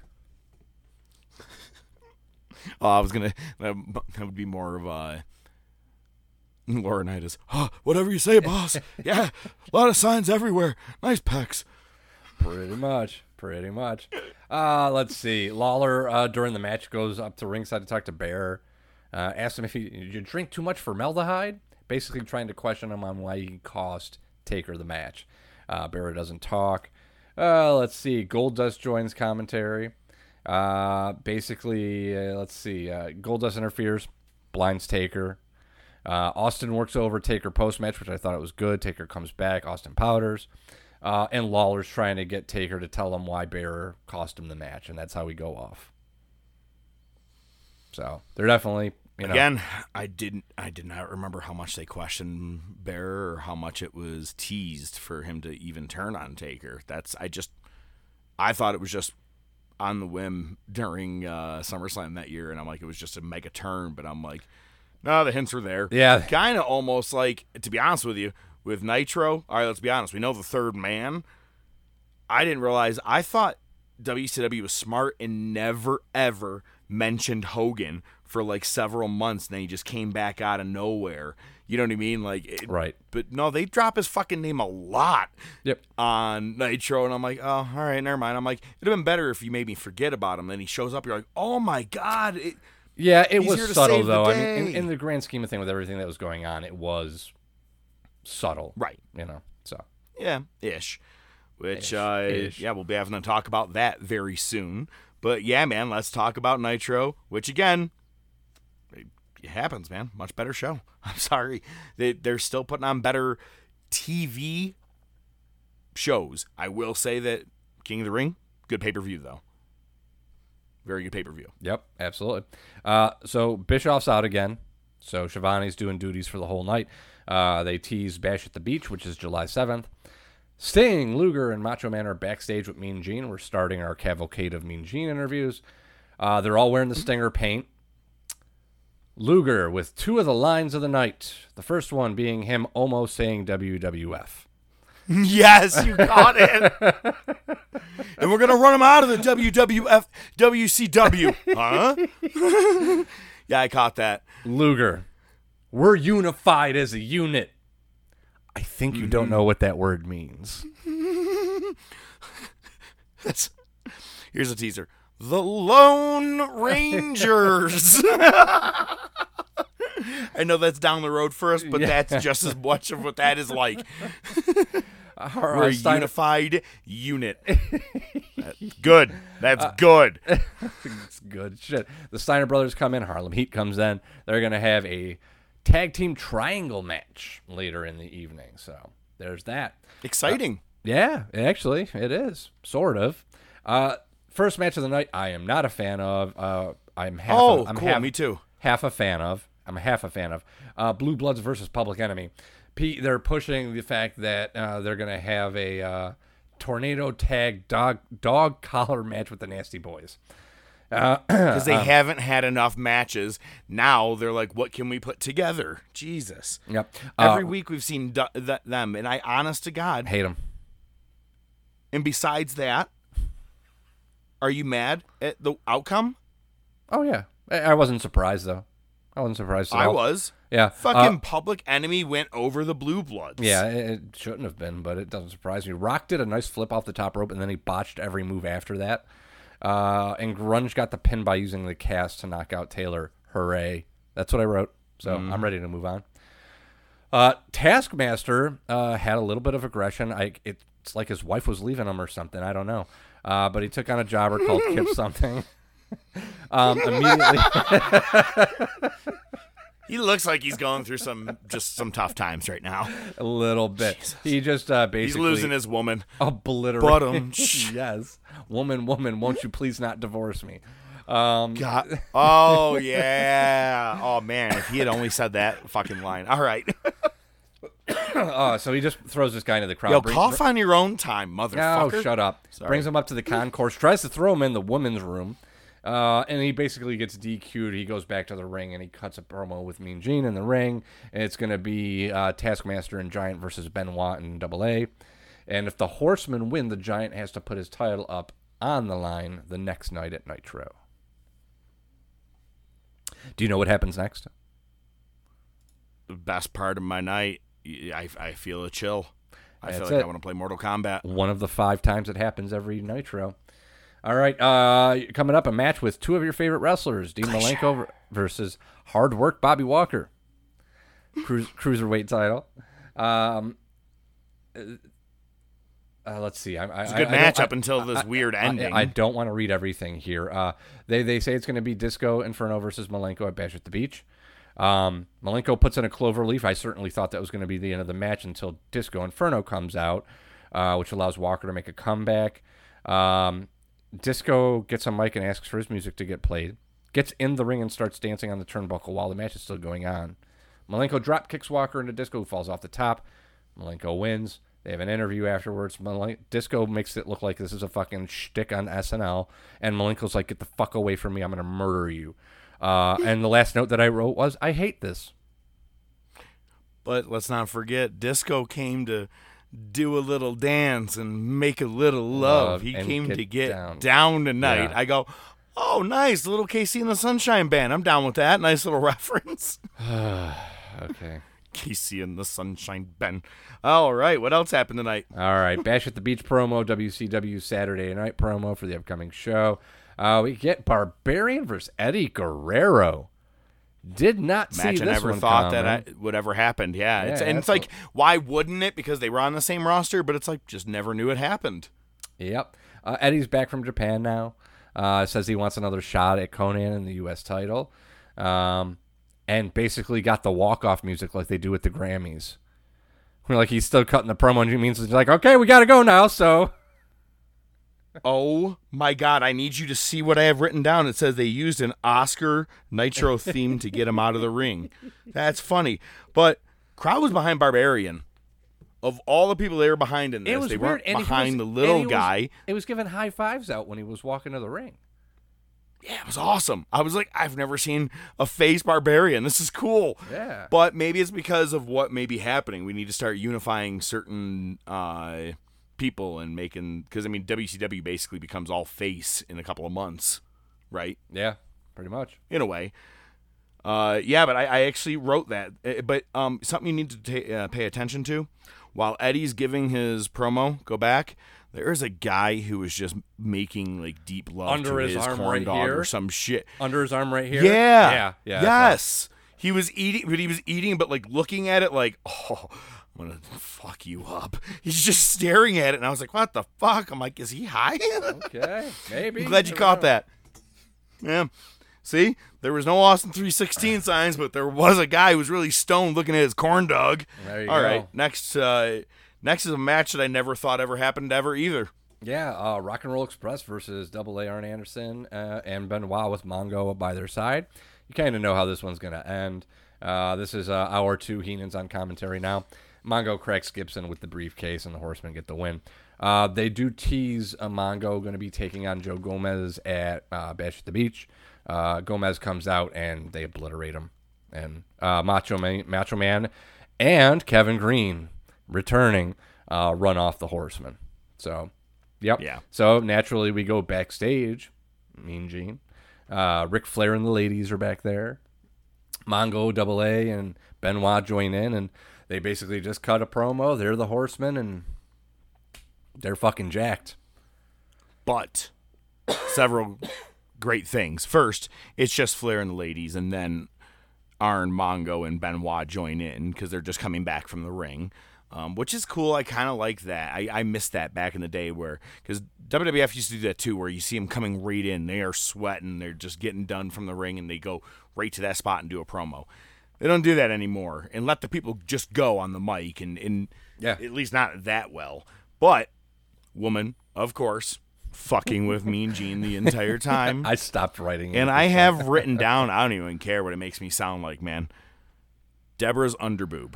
oh, I was gonna. That, that would be more of a. Laurinaitis. Oh, whatever you say, boss. yeah, a lot of signs everywhere. Nice pecs. Pretty much. Pretty much. Uh, let's see. Lawler, uh, during the match, goes up to ringside to talk to Bearer. Uh, asks him if he did you drink too much formaldehyde. Basically, trying to question him on why he cost Taker the match. Uh, Bearer doesn't talk. Uh, let's see. Goldust joins commentary. Uh, basically, uh, let's see. Uh, Goldust interferes, blinds Taker. Uh, Austin works over Taker post match, which I thought it was good. Taker comes back. Austin powders. Uh, and Lawler's trying to get Taker to tell him why Bearer cost him the match, and that's how we go off. So they're definitely, you know, Again, I didn't. I did not remember how much they questioned Bearer or how much it was teased for him to even turn on Taker. That's. I just. I thought it was just on the whim during uh, SummerSlam that year, and I'm like, it was just a mega turn. But I'm like, no, the hints were there. Yeah. kind of almost like, to be honest with you, with Nitro. All right, let's be honest. We know the third man. I didn't realize. I thought WCW was smart and never ever mentioned Hogan for like several months. And then he just came back out of nowhere. You know what I mean? Like, it- Right. But no, they drop his fucking name a lot. Yep. On Nitro, and I'm like, oh, all right, never mind. I'm like, it'd have been better if you made me forget about him. Then he shows up. You're like, oh my god. It, yeah, it was subtle though. I mean, in, in the grand scheme of thing, with everything that was going on, it was subtle, Right. You know, so Yeah, ish. Which, Ish, uh, ish. yeah, we'll be having to talk about that very soon. But yeah, man, let's talk about Nitro, which again, it, happens, man. Much better show. I'm sorry. They, they're still putting on better TV shows. I will say that King of the Ring, good pay per view, though. Very good pay per view. Yep, absolutely. Uh, so Bischoff's out again. So Schiavone's doing duties for the whole night. Uh, they tease Bash at the Beach, which is July 7th. Sting, Luger, and Macho Man are backstage with Mean Gene. We're starting our cavalcade of Mean Gene interviews. Uh, they're all wearing the Stinger paint. Luger with two of the lines of the night. The first one being him almost saying WWF. yes, you got it. and we're gonna run him out of the WWF WCW, huh? yeah, I caught that. Luger, we're unified as a unit. I think you don't mm-hmm. know what that word means. That's here's a teaser. The Lone Rangers. I know that's down the road for us, but Yeah. that's just as much of what that is like. Our, We're uh, a unified unit. Good. That's Uh, good. it's good shit. The Steiner brothers come in. Harlem Heat comes in. They're gonna have a tag team triangle match later in the evening. So there's that. Exciting. Yeah, actually, it is sort of. Uh, first match of the night, I am not a fan of. Uh, I'm half. Oh, a, I'm cool, half, me too. Half a fan of. I'm half a fan of. Uh, Blue Bloods versus Public Enemy. P, they're pushing the fact that uh, they're gonna have a uh, tornado tag dog dog collar match with the Nasty Boys. Uh, Because they um, haven't had enough matches. Now they're like, what can we put together? Jesus. Yep. Every Uh, week we've seen du- th- them, and I, honest to God, hate them. And besides that, are you mad at the outcome? Oh yeah, I, I wasn't surprised though. I wasn't surprised. At I all. was. Yeah. Fucking uh, Public Enemy went over the Blue Bloods. Yeah, it, shouldn't have been, but it doesn't surprise me. Rock did a nice flip off the top rope, and then he botched every move after that. Uh, and Grunge got the pin by using the cast to knock out Taylor. Hooray! That's what I wrote. So Mhm. I'm ready to move on. Uh, Taskmaster uh, had a little bit of aggression. I it's like his wife was leaving him or something. I don't know. Uh, but he took on a jobber called Kip something. um, immediately. He looks like he's going through some just some tough times right now. A little bit. He just uh, basically He's losing his woman. Obliterate. Yes. Woman, woman, won't you please not divorce me? Um, God. Oh yeah. Oh man, if he had only said that fucking line. All right. Uh, so he just throws this guy into the crowd. Yo, brings- cough on your own time, motherfucker. Oh, shut up. Sorry. Brings him up to the concourse, tries to throw him in the women's room, uh, and he basically gets DQ'd. He goes back to the ring and he cuts a promo with Mean Gene in the ring. And it's going to be uh, Taskmaster and Giant versus Benoit and Double A. And if the Horsemen win, the Giant has to put his title up on the line the next night at Nitro. Do you know what happens next? The best part of my night. I, I feel a chill. I feel like it. I want to play Mortal Kombat. One of the five times it happens every Nitro. All right, uh, coming up, a match with two of your favorite wrestlers, Dean Malenko versus Hard Work Bobby Walker, Cruise, cruiserweight title. Um, uh, let's see. I, I, It's a good I- match up until this weird ending. I, don't want to read everything here. Uh, they they say it's going to be Disco Inferno versus Malenko at Bash at the Beach. Um, Malenko puts in a clover leaf. I certainly thought that was going to be the end of the match until Disco Inferno comes out, uh, which allows Walker to make a comeback. Um, Disco gets a mic and asks for his music to get played. Gets in the ring and starts dancing on the turnbuckle while the match is still going on. Malenko drop kicks Walker into Disco, who falls off the top. Malenko wins. They have an interview afterwards. Malen- Disco makes it look like this is a fucking shtick on SNL, and Malenko's like, "Get the fuck away from me! I'm gonna murder you." Uh, and the last note that I wrote was, "I hate this." But let's not forget, Disco came to do a little dance and make a little love. Love he came get to get down. down, tonight. Yeah. I go, oh, nice. Little KC and the Sunshine Band. I'm down with that. Nice little reference. okay. KC and the Sunshine Band. All right. What else happened tonight? All right, Bash at the Beach promo, WCW Saturday Night promo for the upcoming show. Uh, we get Barbarian versus Eddie Guerrero. Did not see Match I this never one thought coming. that I, would ever happen. Yeah. it's, and it's like, why wouldn't it? Because they were on the same roster, but it's like, just never knew it happened. Yep. Uh, Eddie's back from Japan now. Uh, says he wants another shot at Konnan in the U.S. title. Um, and basically got the walk-off music like they do with the Grammys. We're like, he's still cutting the promo, and he means like, okay, we got to go now, so... Oh my God! I need you to see what I have written down. It says they used an Oscar Nitro theme to get him out of the ring. That's funny, but crowd was behind Barbarian. Of all the people they were behind in this, It was they weren't he behind was- the little he was- guy. it was giving high fives out when he was walking to the ring. Yeah, it was awesome. I was like, I've never seen a face Barbarian. This is cool. Yeah. But maybe it's because of what may be happening. We need to start unifying certain uh, people and making because I mean WCW basically becomes all face in a couple of months, right? Yeah, pretty much. in a way. Uh, yeah, but I, I actually wrote that. Uh, But um, something you need to ta- uh, pay attention to while Eddie's giving his promo. Go back. There's a guy who is just making like deep love Under to his his, arm corn right dog here? or some shit. Under his arm right here? Yeah. Yeah, yeah, Yes. He was eating, but he was eating, but like looking at it like, oh, I'm gonna fuck you up. He's just staring at it, and I was like, what the fuck? I'm like, is he high? Okay, maybe. I'm glad you caught know. that. Yeah. See, there was no Austin 316 signs, but there was a guy who was really stoned looking at his corn dog. There you All go. right, next, uh, next is a match that I never thought ever happened ever either. Yeah, uh, Rock and Roll Express versus Double A Arn Anderson uh, and Benoit with Mongo by their side. You kind of know how this one's going to end. Uh, this is uh, hour two. Heenan's on commentary now. Mongo cracks Gibson with the briefcase, and the Horsemen get the win. Uh, they do tease a Mongo going to be taking on Joe Gomez at uh, Bash at the Beach. Uh, Gomez comes out and they obliterate him. And uh, Macho, Man, Macho Man and Kevin Greene returning uh, run off the Horsemen. So, yep. Yeah. So naturally, we go backstage. Mean Gene. Uh, Ric Flair and the ladies are back there. Mongo, Double A, and Benoit join in, and they basically just cut a promo. They're the Horsemen, and they're fucking jacked. But several great things. First, it's just Flair and the ladies, and then Arn, Mongo, and Benoit join in because they're just coming back from the ring. Um, which is cool. I kind of like that. I, I missed that back in the day where, because WWF used to do that too, where you see them coming right in. They are sweating. They're just getting done from the ring and they go right to that spot and do a promo. They don't do that anymore and let the people just go on the mic and, and Yeah. at least not that well. But, woman, of course, fucking with Mean Gene the entire time. I stopped writing, And I have written down, I don't even care what it makes me sound like, man. Deborah's underboob.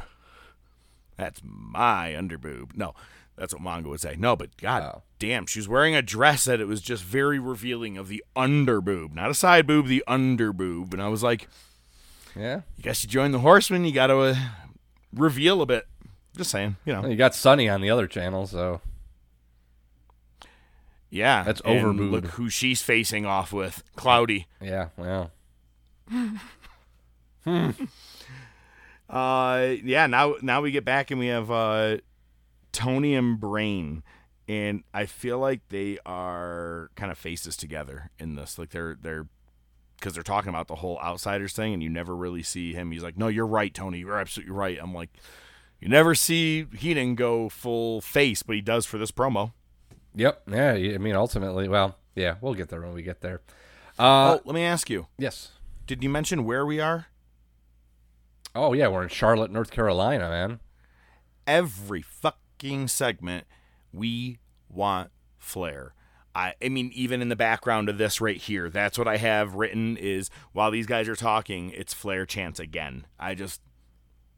That's my underboob. No, that's what Mongo would say. No, but god oh. damn, she was wearing a dress that it was just very revealing of the underboob, not a side boob, the underboob. And I was like, Yeah. you guess you join the Horsemen, you got to uh, reveal a bit. Just saying, you know. You got Sunny on the other channel, so Yeah, That's over. Look who she's facing off with, Cloudi. yeah, well, Uh, yeah. Now, now we get back and we have uh, Tony and Brain, and I feel like they are kind of faces together in this. Like they're they're because they're talking about the whole outsiders thing, and you never really see him. He's like, "No, you're right, Tony. You're absolutely right." I'm like, you never see Heenan go full face, but he does for this promo. yep, yeah. I mean, ultimately, well, yeah, we'll get there when we get there. Uh, oh, let me ask you. yes. Did you mention where we are? Oh yeah, we're in Charlotte, North Carolina, man. every fucking segment we want flair I, I mean even in the background of this right here that's what i have written is while these guys are talking it's flair chance again i just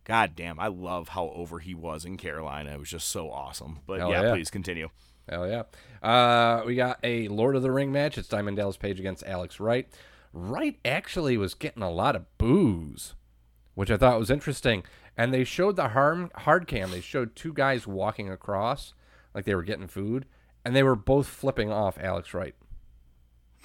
god damn i love how over he was in carolina it was just so awesome but yeah, yeah. please continue Hell yeah. Uh, we got a Lord of the Ring match. It's Diamond Dallas Page against Alex Wright. Wright actually was getting a lot of boos, which I thought was interesting. And they showed the hard, hard cam. They showed two guys walking across like they were getting food, and they were both flipping off Alex Wright.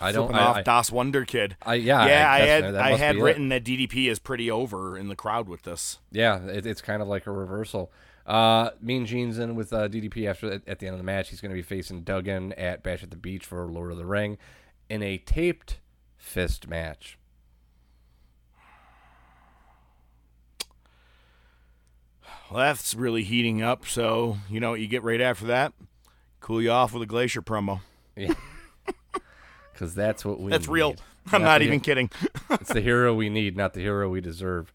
I don't Flipping I, off I- das Wunderkind I- yeah, yeah I- i, had i had be it. written that ddp is pretty over in the crowd with this Yeah, it, it's kind of like a reversal. Uh, mean Gene's in with uh, DDP after at the end of the match. He's going to be facing Duggan at Bash at the Beach for Lord of the Ring in a taped fist match. Well that's really heating up so you know what you get right after that cool you off with a glacier promo Yeah, because that's what we. That's real. I'm not the- even kidding. it's the hero we need, not the hero we deserve,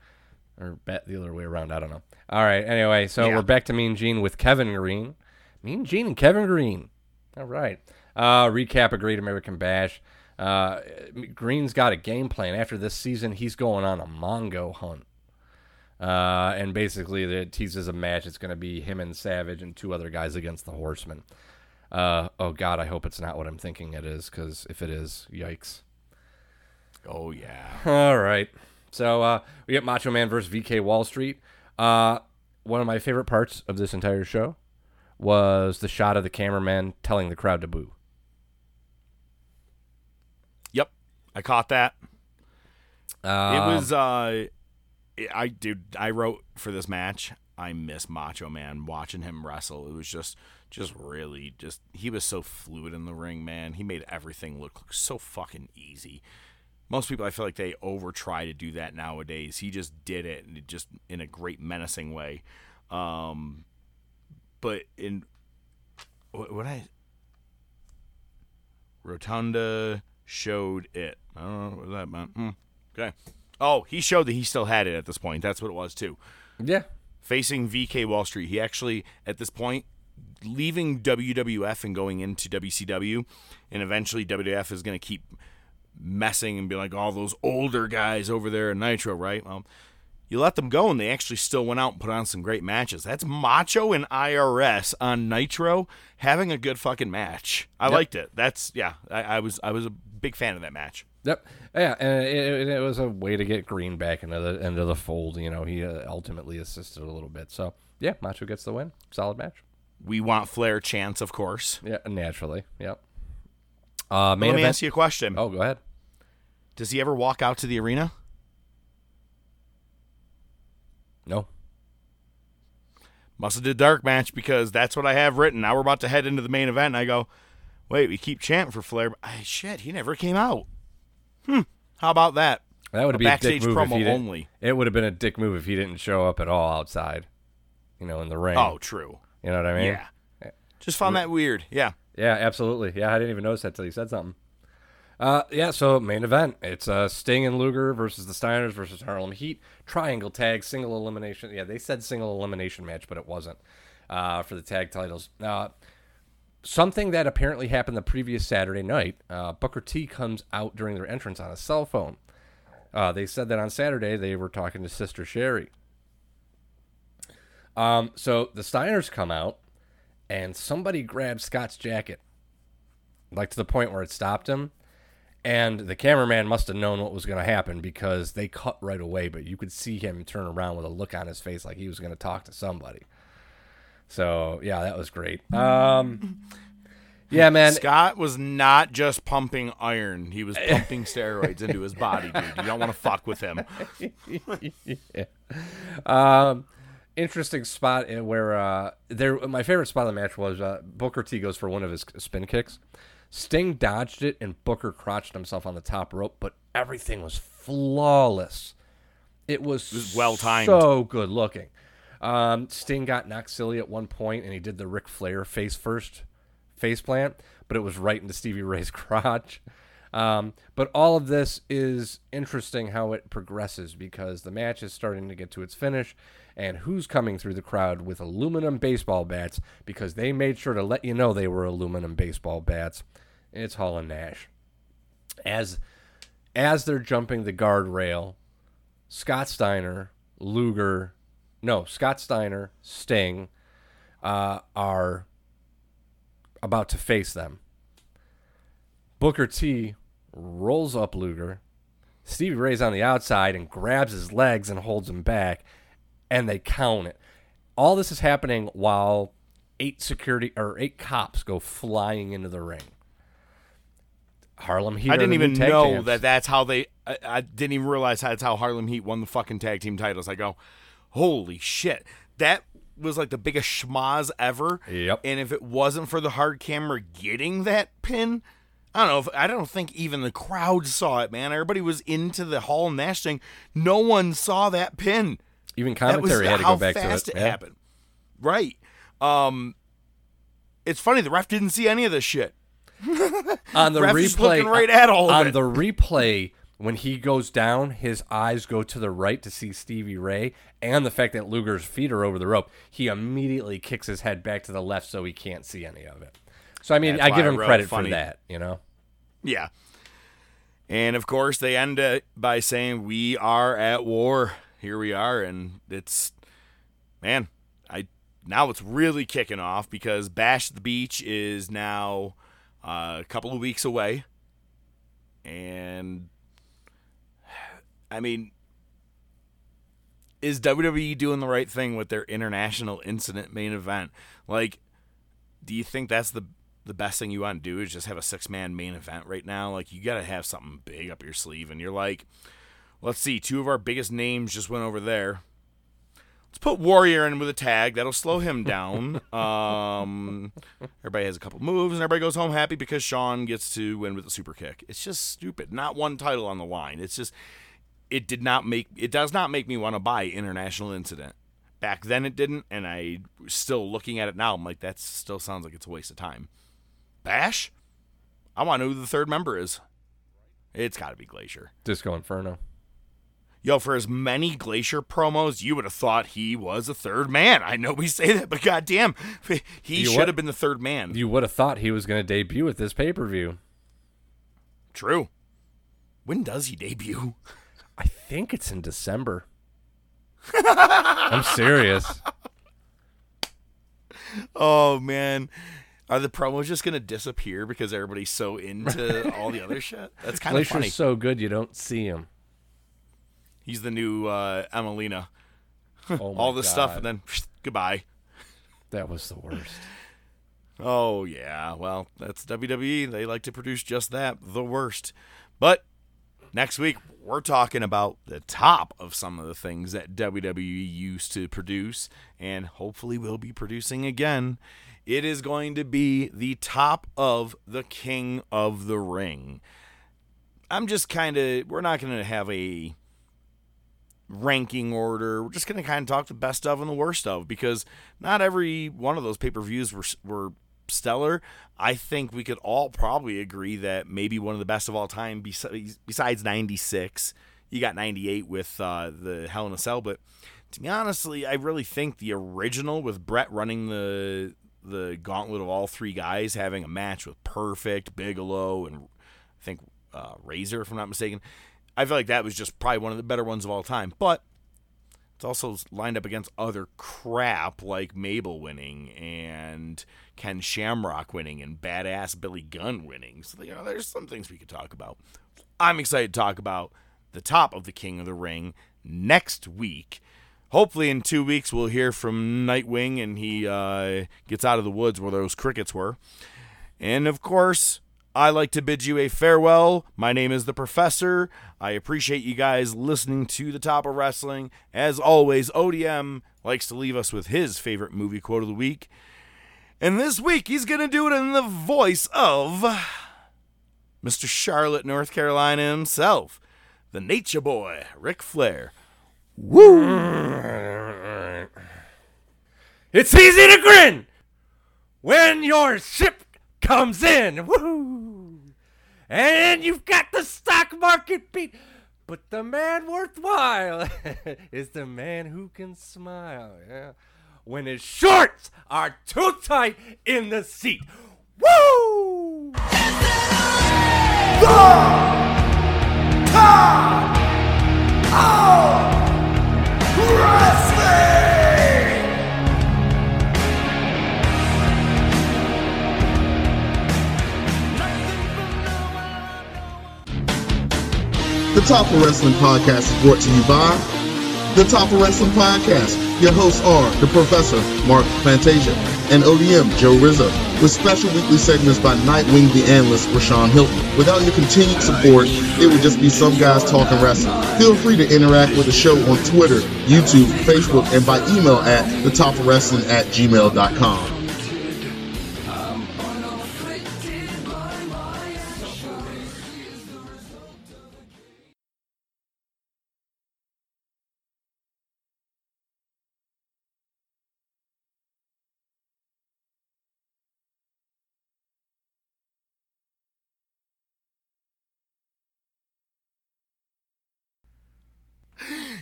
or bet the other way around. I don't know. All right. Anyway, so Yeah. we're back to Mean Gene with Kevin Greene. Mean Gene and Kevin Greene. All right. Uh, recap a Great American Bash. Uh, Greene's got a game plan. After this season, he's going on a Mongo hunt. Uh, and basically, it teases a match. It's going to be him and Savage and two other guys against the Horsemen. Uh, oh God, I hope it's not what I'm thinking it is, because if it is, yikes. oh yeah All right. So uh, we get Macho Man versus VK Wall Street. Uh, one of my favorite parts of this entire show was the shot of the cameraman telling the crowd to boo. Yep, I caught that. it Um, was uh, I dude, I wrote for this match. I miss Macho Man watching him wrestle. It was just, just really, just he was so fluid in the ring, man. He made everything look so fucking easy. Most people, I feel like they over try to do that nowadays. He just did it, and it just in a great menacing way. Um, but in what, what I Rotunda showed it. I don't know what that meant. Hmm. Okay. Oh, he showed that he still had it at this point. That's what it was too. Yeah. Facing VK Wall Street, he actually at this point leaving WWF and going into WCW, and eventually WWF is going to keep messing and be like all those older guys over there in Nitro, right? Well, you let them go, and they actually still went out and put on some great matches. That's Macho and IRS on Nitro having a good fucking match. I Yep. liked it. That's yeah. I, I was I was a big fan of that match. Yep. Yeah, and it, it, was a way to get Greene back into the into the fold. You know, he uh, ultimately assisted a little bit. So yeah, Macho gets the win. Solid match. We want Flair chance, of course. Yeah, naturally. Yep. Uh, main Let me event- ask you a question. Oh, go ahead. Does he ever walk out to the arena? No. Must have did dark match because that's what I have written. Now we're about to head into the main event, and I go, wait, we keep chanting for Flair. But, shit, he never came out. Hmm. How about that? That would be a dick move if promo he didn't. only. It would have been a dick move if he didn't show up at all outside. You know, in the ring. Oh, true. You know what I mean? Yeah. Just found that weird. Yeah. Yeah, absolutely. Yeah, I didn't even notice that till he said something. Uh, yeah, so main event. It's uh, Sting and Luger versus the Steiners versus Harlem Heat. Triangle tag, single elimination. Yeah, they said single elimination match, but it wasn't uh, for the tag titles. Uh, something that apparently happened the previous Saturday night. Uh, Booker T comes out during their entrance on a cell phone. Uh, they said that on Saturday they were talking to Sister Sherri. Um, so the Steiners come out, and somebody grabs Scott's jacket, like to the point where it stopped him. And the cameraman must have known what was going to happen because they cut right away, but you could see him turn around with a look on his face like he was going to talk to somebody. So yeah, that was great. Um, yeah, man. Scott was not just pumping iron; he was pumping steroids into his body, dude. You don't want to fuck with him. yeah. Um, interesting spot in where uh, there. My favorite spot of the match was uh, Booker T goes for one of his spin kicks. Sting dodged it, and Booker crotched himself on the top rope, but everything was flawless. It was, was well-timed. so good looking. Um, Sting got knocked silly at one point, and he did the Ric Flair face first face plant, but it was right into Stevie Ray's crotch. Um, but all of this is interesting how it progresses because the match is starting to get to its finish, and who's coming through the crowd with aluminum baseball bats because they made sure to let you know they were aluminum baseball bats. It's Hall and Nash. As as they're jumping the guardrail, Scott Steiner, Luger, no, Scott Steiner, Sting, uh, are about to face them. Booker T rolls up Luger. Stevie Ray's on the outside and grabs his legs and holds him back, and they count it. All this is happening while eight security or eight cops go flying into the ring. Harlem Heat. I didn't even know champs. that that's how they. I, I didn't even realize that's how Harlem Heat won the fucking tag team titles. I go, holy shit, that was like the biggest schmoz ever. Yep. And if it wasn't for the hard camera getting that pin, I don't know. If, I don't think even the crowd saw it, man. Everybody was into the Hall Nash thing. No one saw that pin. Even commentary had to go back to it. How fast it. Yeah. happened. Right. Um, it's funny. The ref didn't see any of this shit. on the replay, looking right at all of on it. the replay, when he goes down, his eyes go to the right to see Stevie Ray, and the fact that Luger's feet are over the rope, he immediately kicks his head back to the left so he can't see any of it. So I mean, That's I give him credit funny. for that. You know, Yeah. And of course, they end it by saying, "We are at war. Here we are," and it's, man, I now it's really kicking off because Bash the Beach is now uh, a couple of weeks away, and I mean, is WWE doing the right thing with their international incident main event? Like, do you think that's the the best thing you want to do is just have a six man main event right now? Like, you got to have something big up your sleeve, and you're like, let's see, two of our biggest names just went over there. Let's put Warrior in with a tag. That'll slow him down. um, everybody has a couple moves, and everybody goes home happy because Shawn gets to win with a super kick. It's just stupid. Not one title on the line. It's just it did not make it does not make me want to buy international incident. Back then it didn't, and I still looking at it now. I'm like, that still sounds like it's a waste of time. Bash, I want to know who the third member is. It's got to be Glacier. Disco Inferno. Yo, for as many Glacier promos, you would have thought he was a third man. I know we say that, but goddamn, he You should have been the third man. You would have thought he was going to debut at this pay per view. True. When does he debut? I think it's in December. I'm serious. Oh man, are the promos just gonna disappear because everybody's so into all the other shit? That's kind of funny. so good you don't see him. He's the new uh, Emmalina. Oh my all this stuff, and then goodbye. That was the worst. Oh yeah, well that's WWE. They like to produce just that, the worst. But next week we're talking about the top of some of the things that WWE used to produce, and hopefully will be producing again. It is going to be the top of the King of the Ring. I'm just kind of. We're not going to have a ranking order. We're just going to kind of talk the best of and the worst of because not every one of those pay per views were were stellar. I think we could all probably agree that maybe one of the best of all time, besides, besides '96, you got '98 with uh, the Hell in a Cell. But to be honestly, I really think the original with Bret running the the gauntlet of all three guys, having a match with Perfect, Bigelow, and I think uh, Razor, if I'm not mistaken. I feel like that was just probably one of the better ones of all time. But it's also lined up against other crap like Mabel winning and Ken Shamrock winning and badass Billy Gunn winning. So you know, there's some things we could talk about. I'm excited to talk about the top of the King of the Ring next week. Hopefully, in two weeks, we'll hear from Nightwing and he uh, gets out of the woods where those crickets were. And of course, I like to bid you a farewell. My name is the Professor. I appreciate you guys listening to the top of wrestling. As always, ODM likes to leave us with his favorite movie quote of the week. And this week, he's going to do it in the voice of Mr. Charlotte, North Carolina himself, the Nature Boy, Ric Flair. Woo! It's easy to grin when your ship comes in. Woo! And you've got the stock market beat. But the man worthwhile is the man who can smile. Yeah. When his shorts are too tight in the seat. Woo! The Top of Wrestling Podcast is brought to you by The Top of Wrestling Podcast. Your hosts are the Professor, Mark Plantasia, and ODM, Joe Rizzo, with special weekly segments by Nightwing the Analyst, Rashawn Hilton. Without your continued support, it would just be some guys talking wrestling. Feel free to interact with the show on Twitter, YouTube, Facebook, and by email at thetopofwrestling at gmail.com.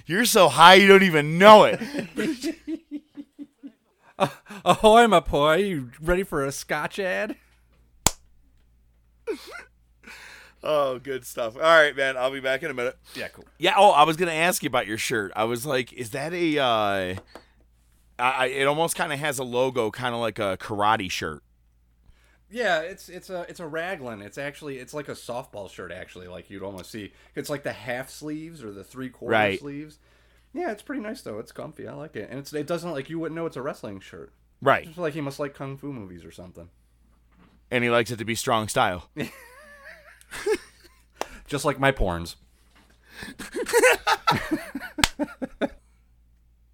You're so high you don't even know it. Ahoy, my boy. You ready for a scotch ad? Oh, good stuff. All right, man. I'll be back in a minute. Yeah, cool. Yeah. Oh, I was gonna ask you about your shirt. I was like, is that a? Uh, I, I it almost kind of has a logo, kind of like a karate shirt. Yeah, it's it's a it's a raglan. It's actually it's like a softball shirt. Actually, like you'd almost see. It's like the half sleeves or the three quarter Right. sleeves. Yeah, it's pretty nice though. It's comfy. I like it, and it's it doesn't like you wouldn't know it's a wrestling shirt. Right. Just like he must like kung fu movies or something. And he likes it to be strong style. Just like my porns.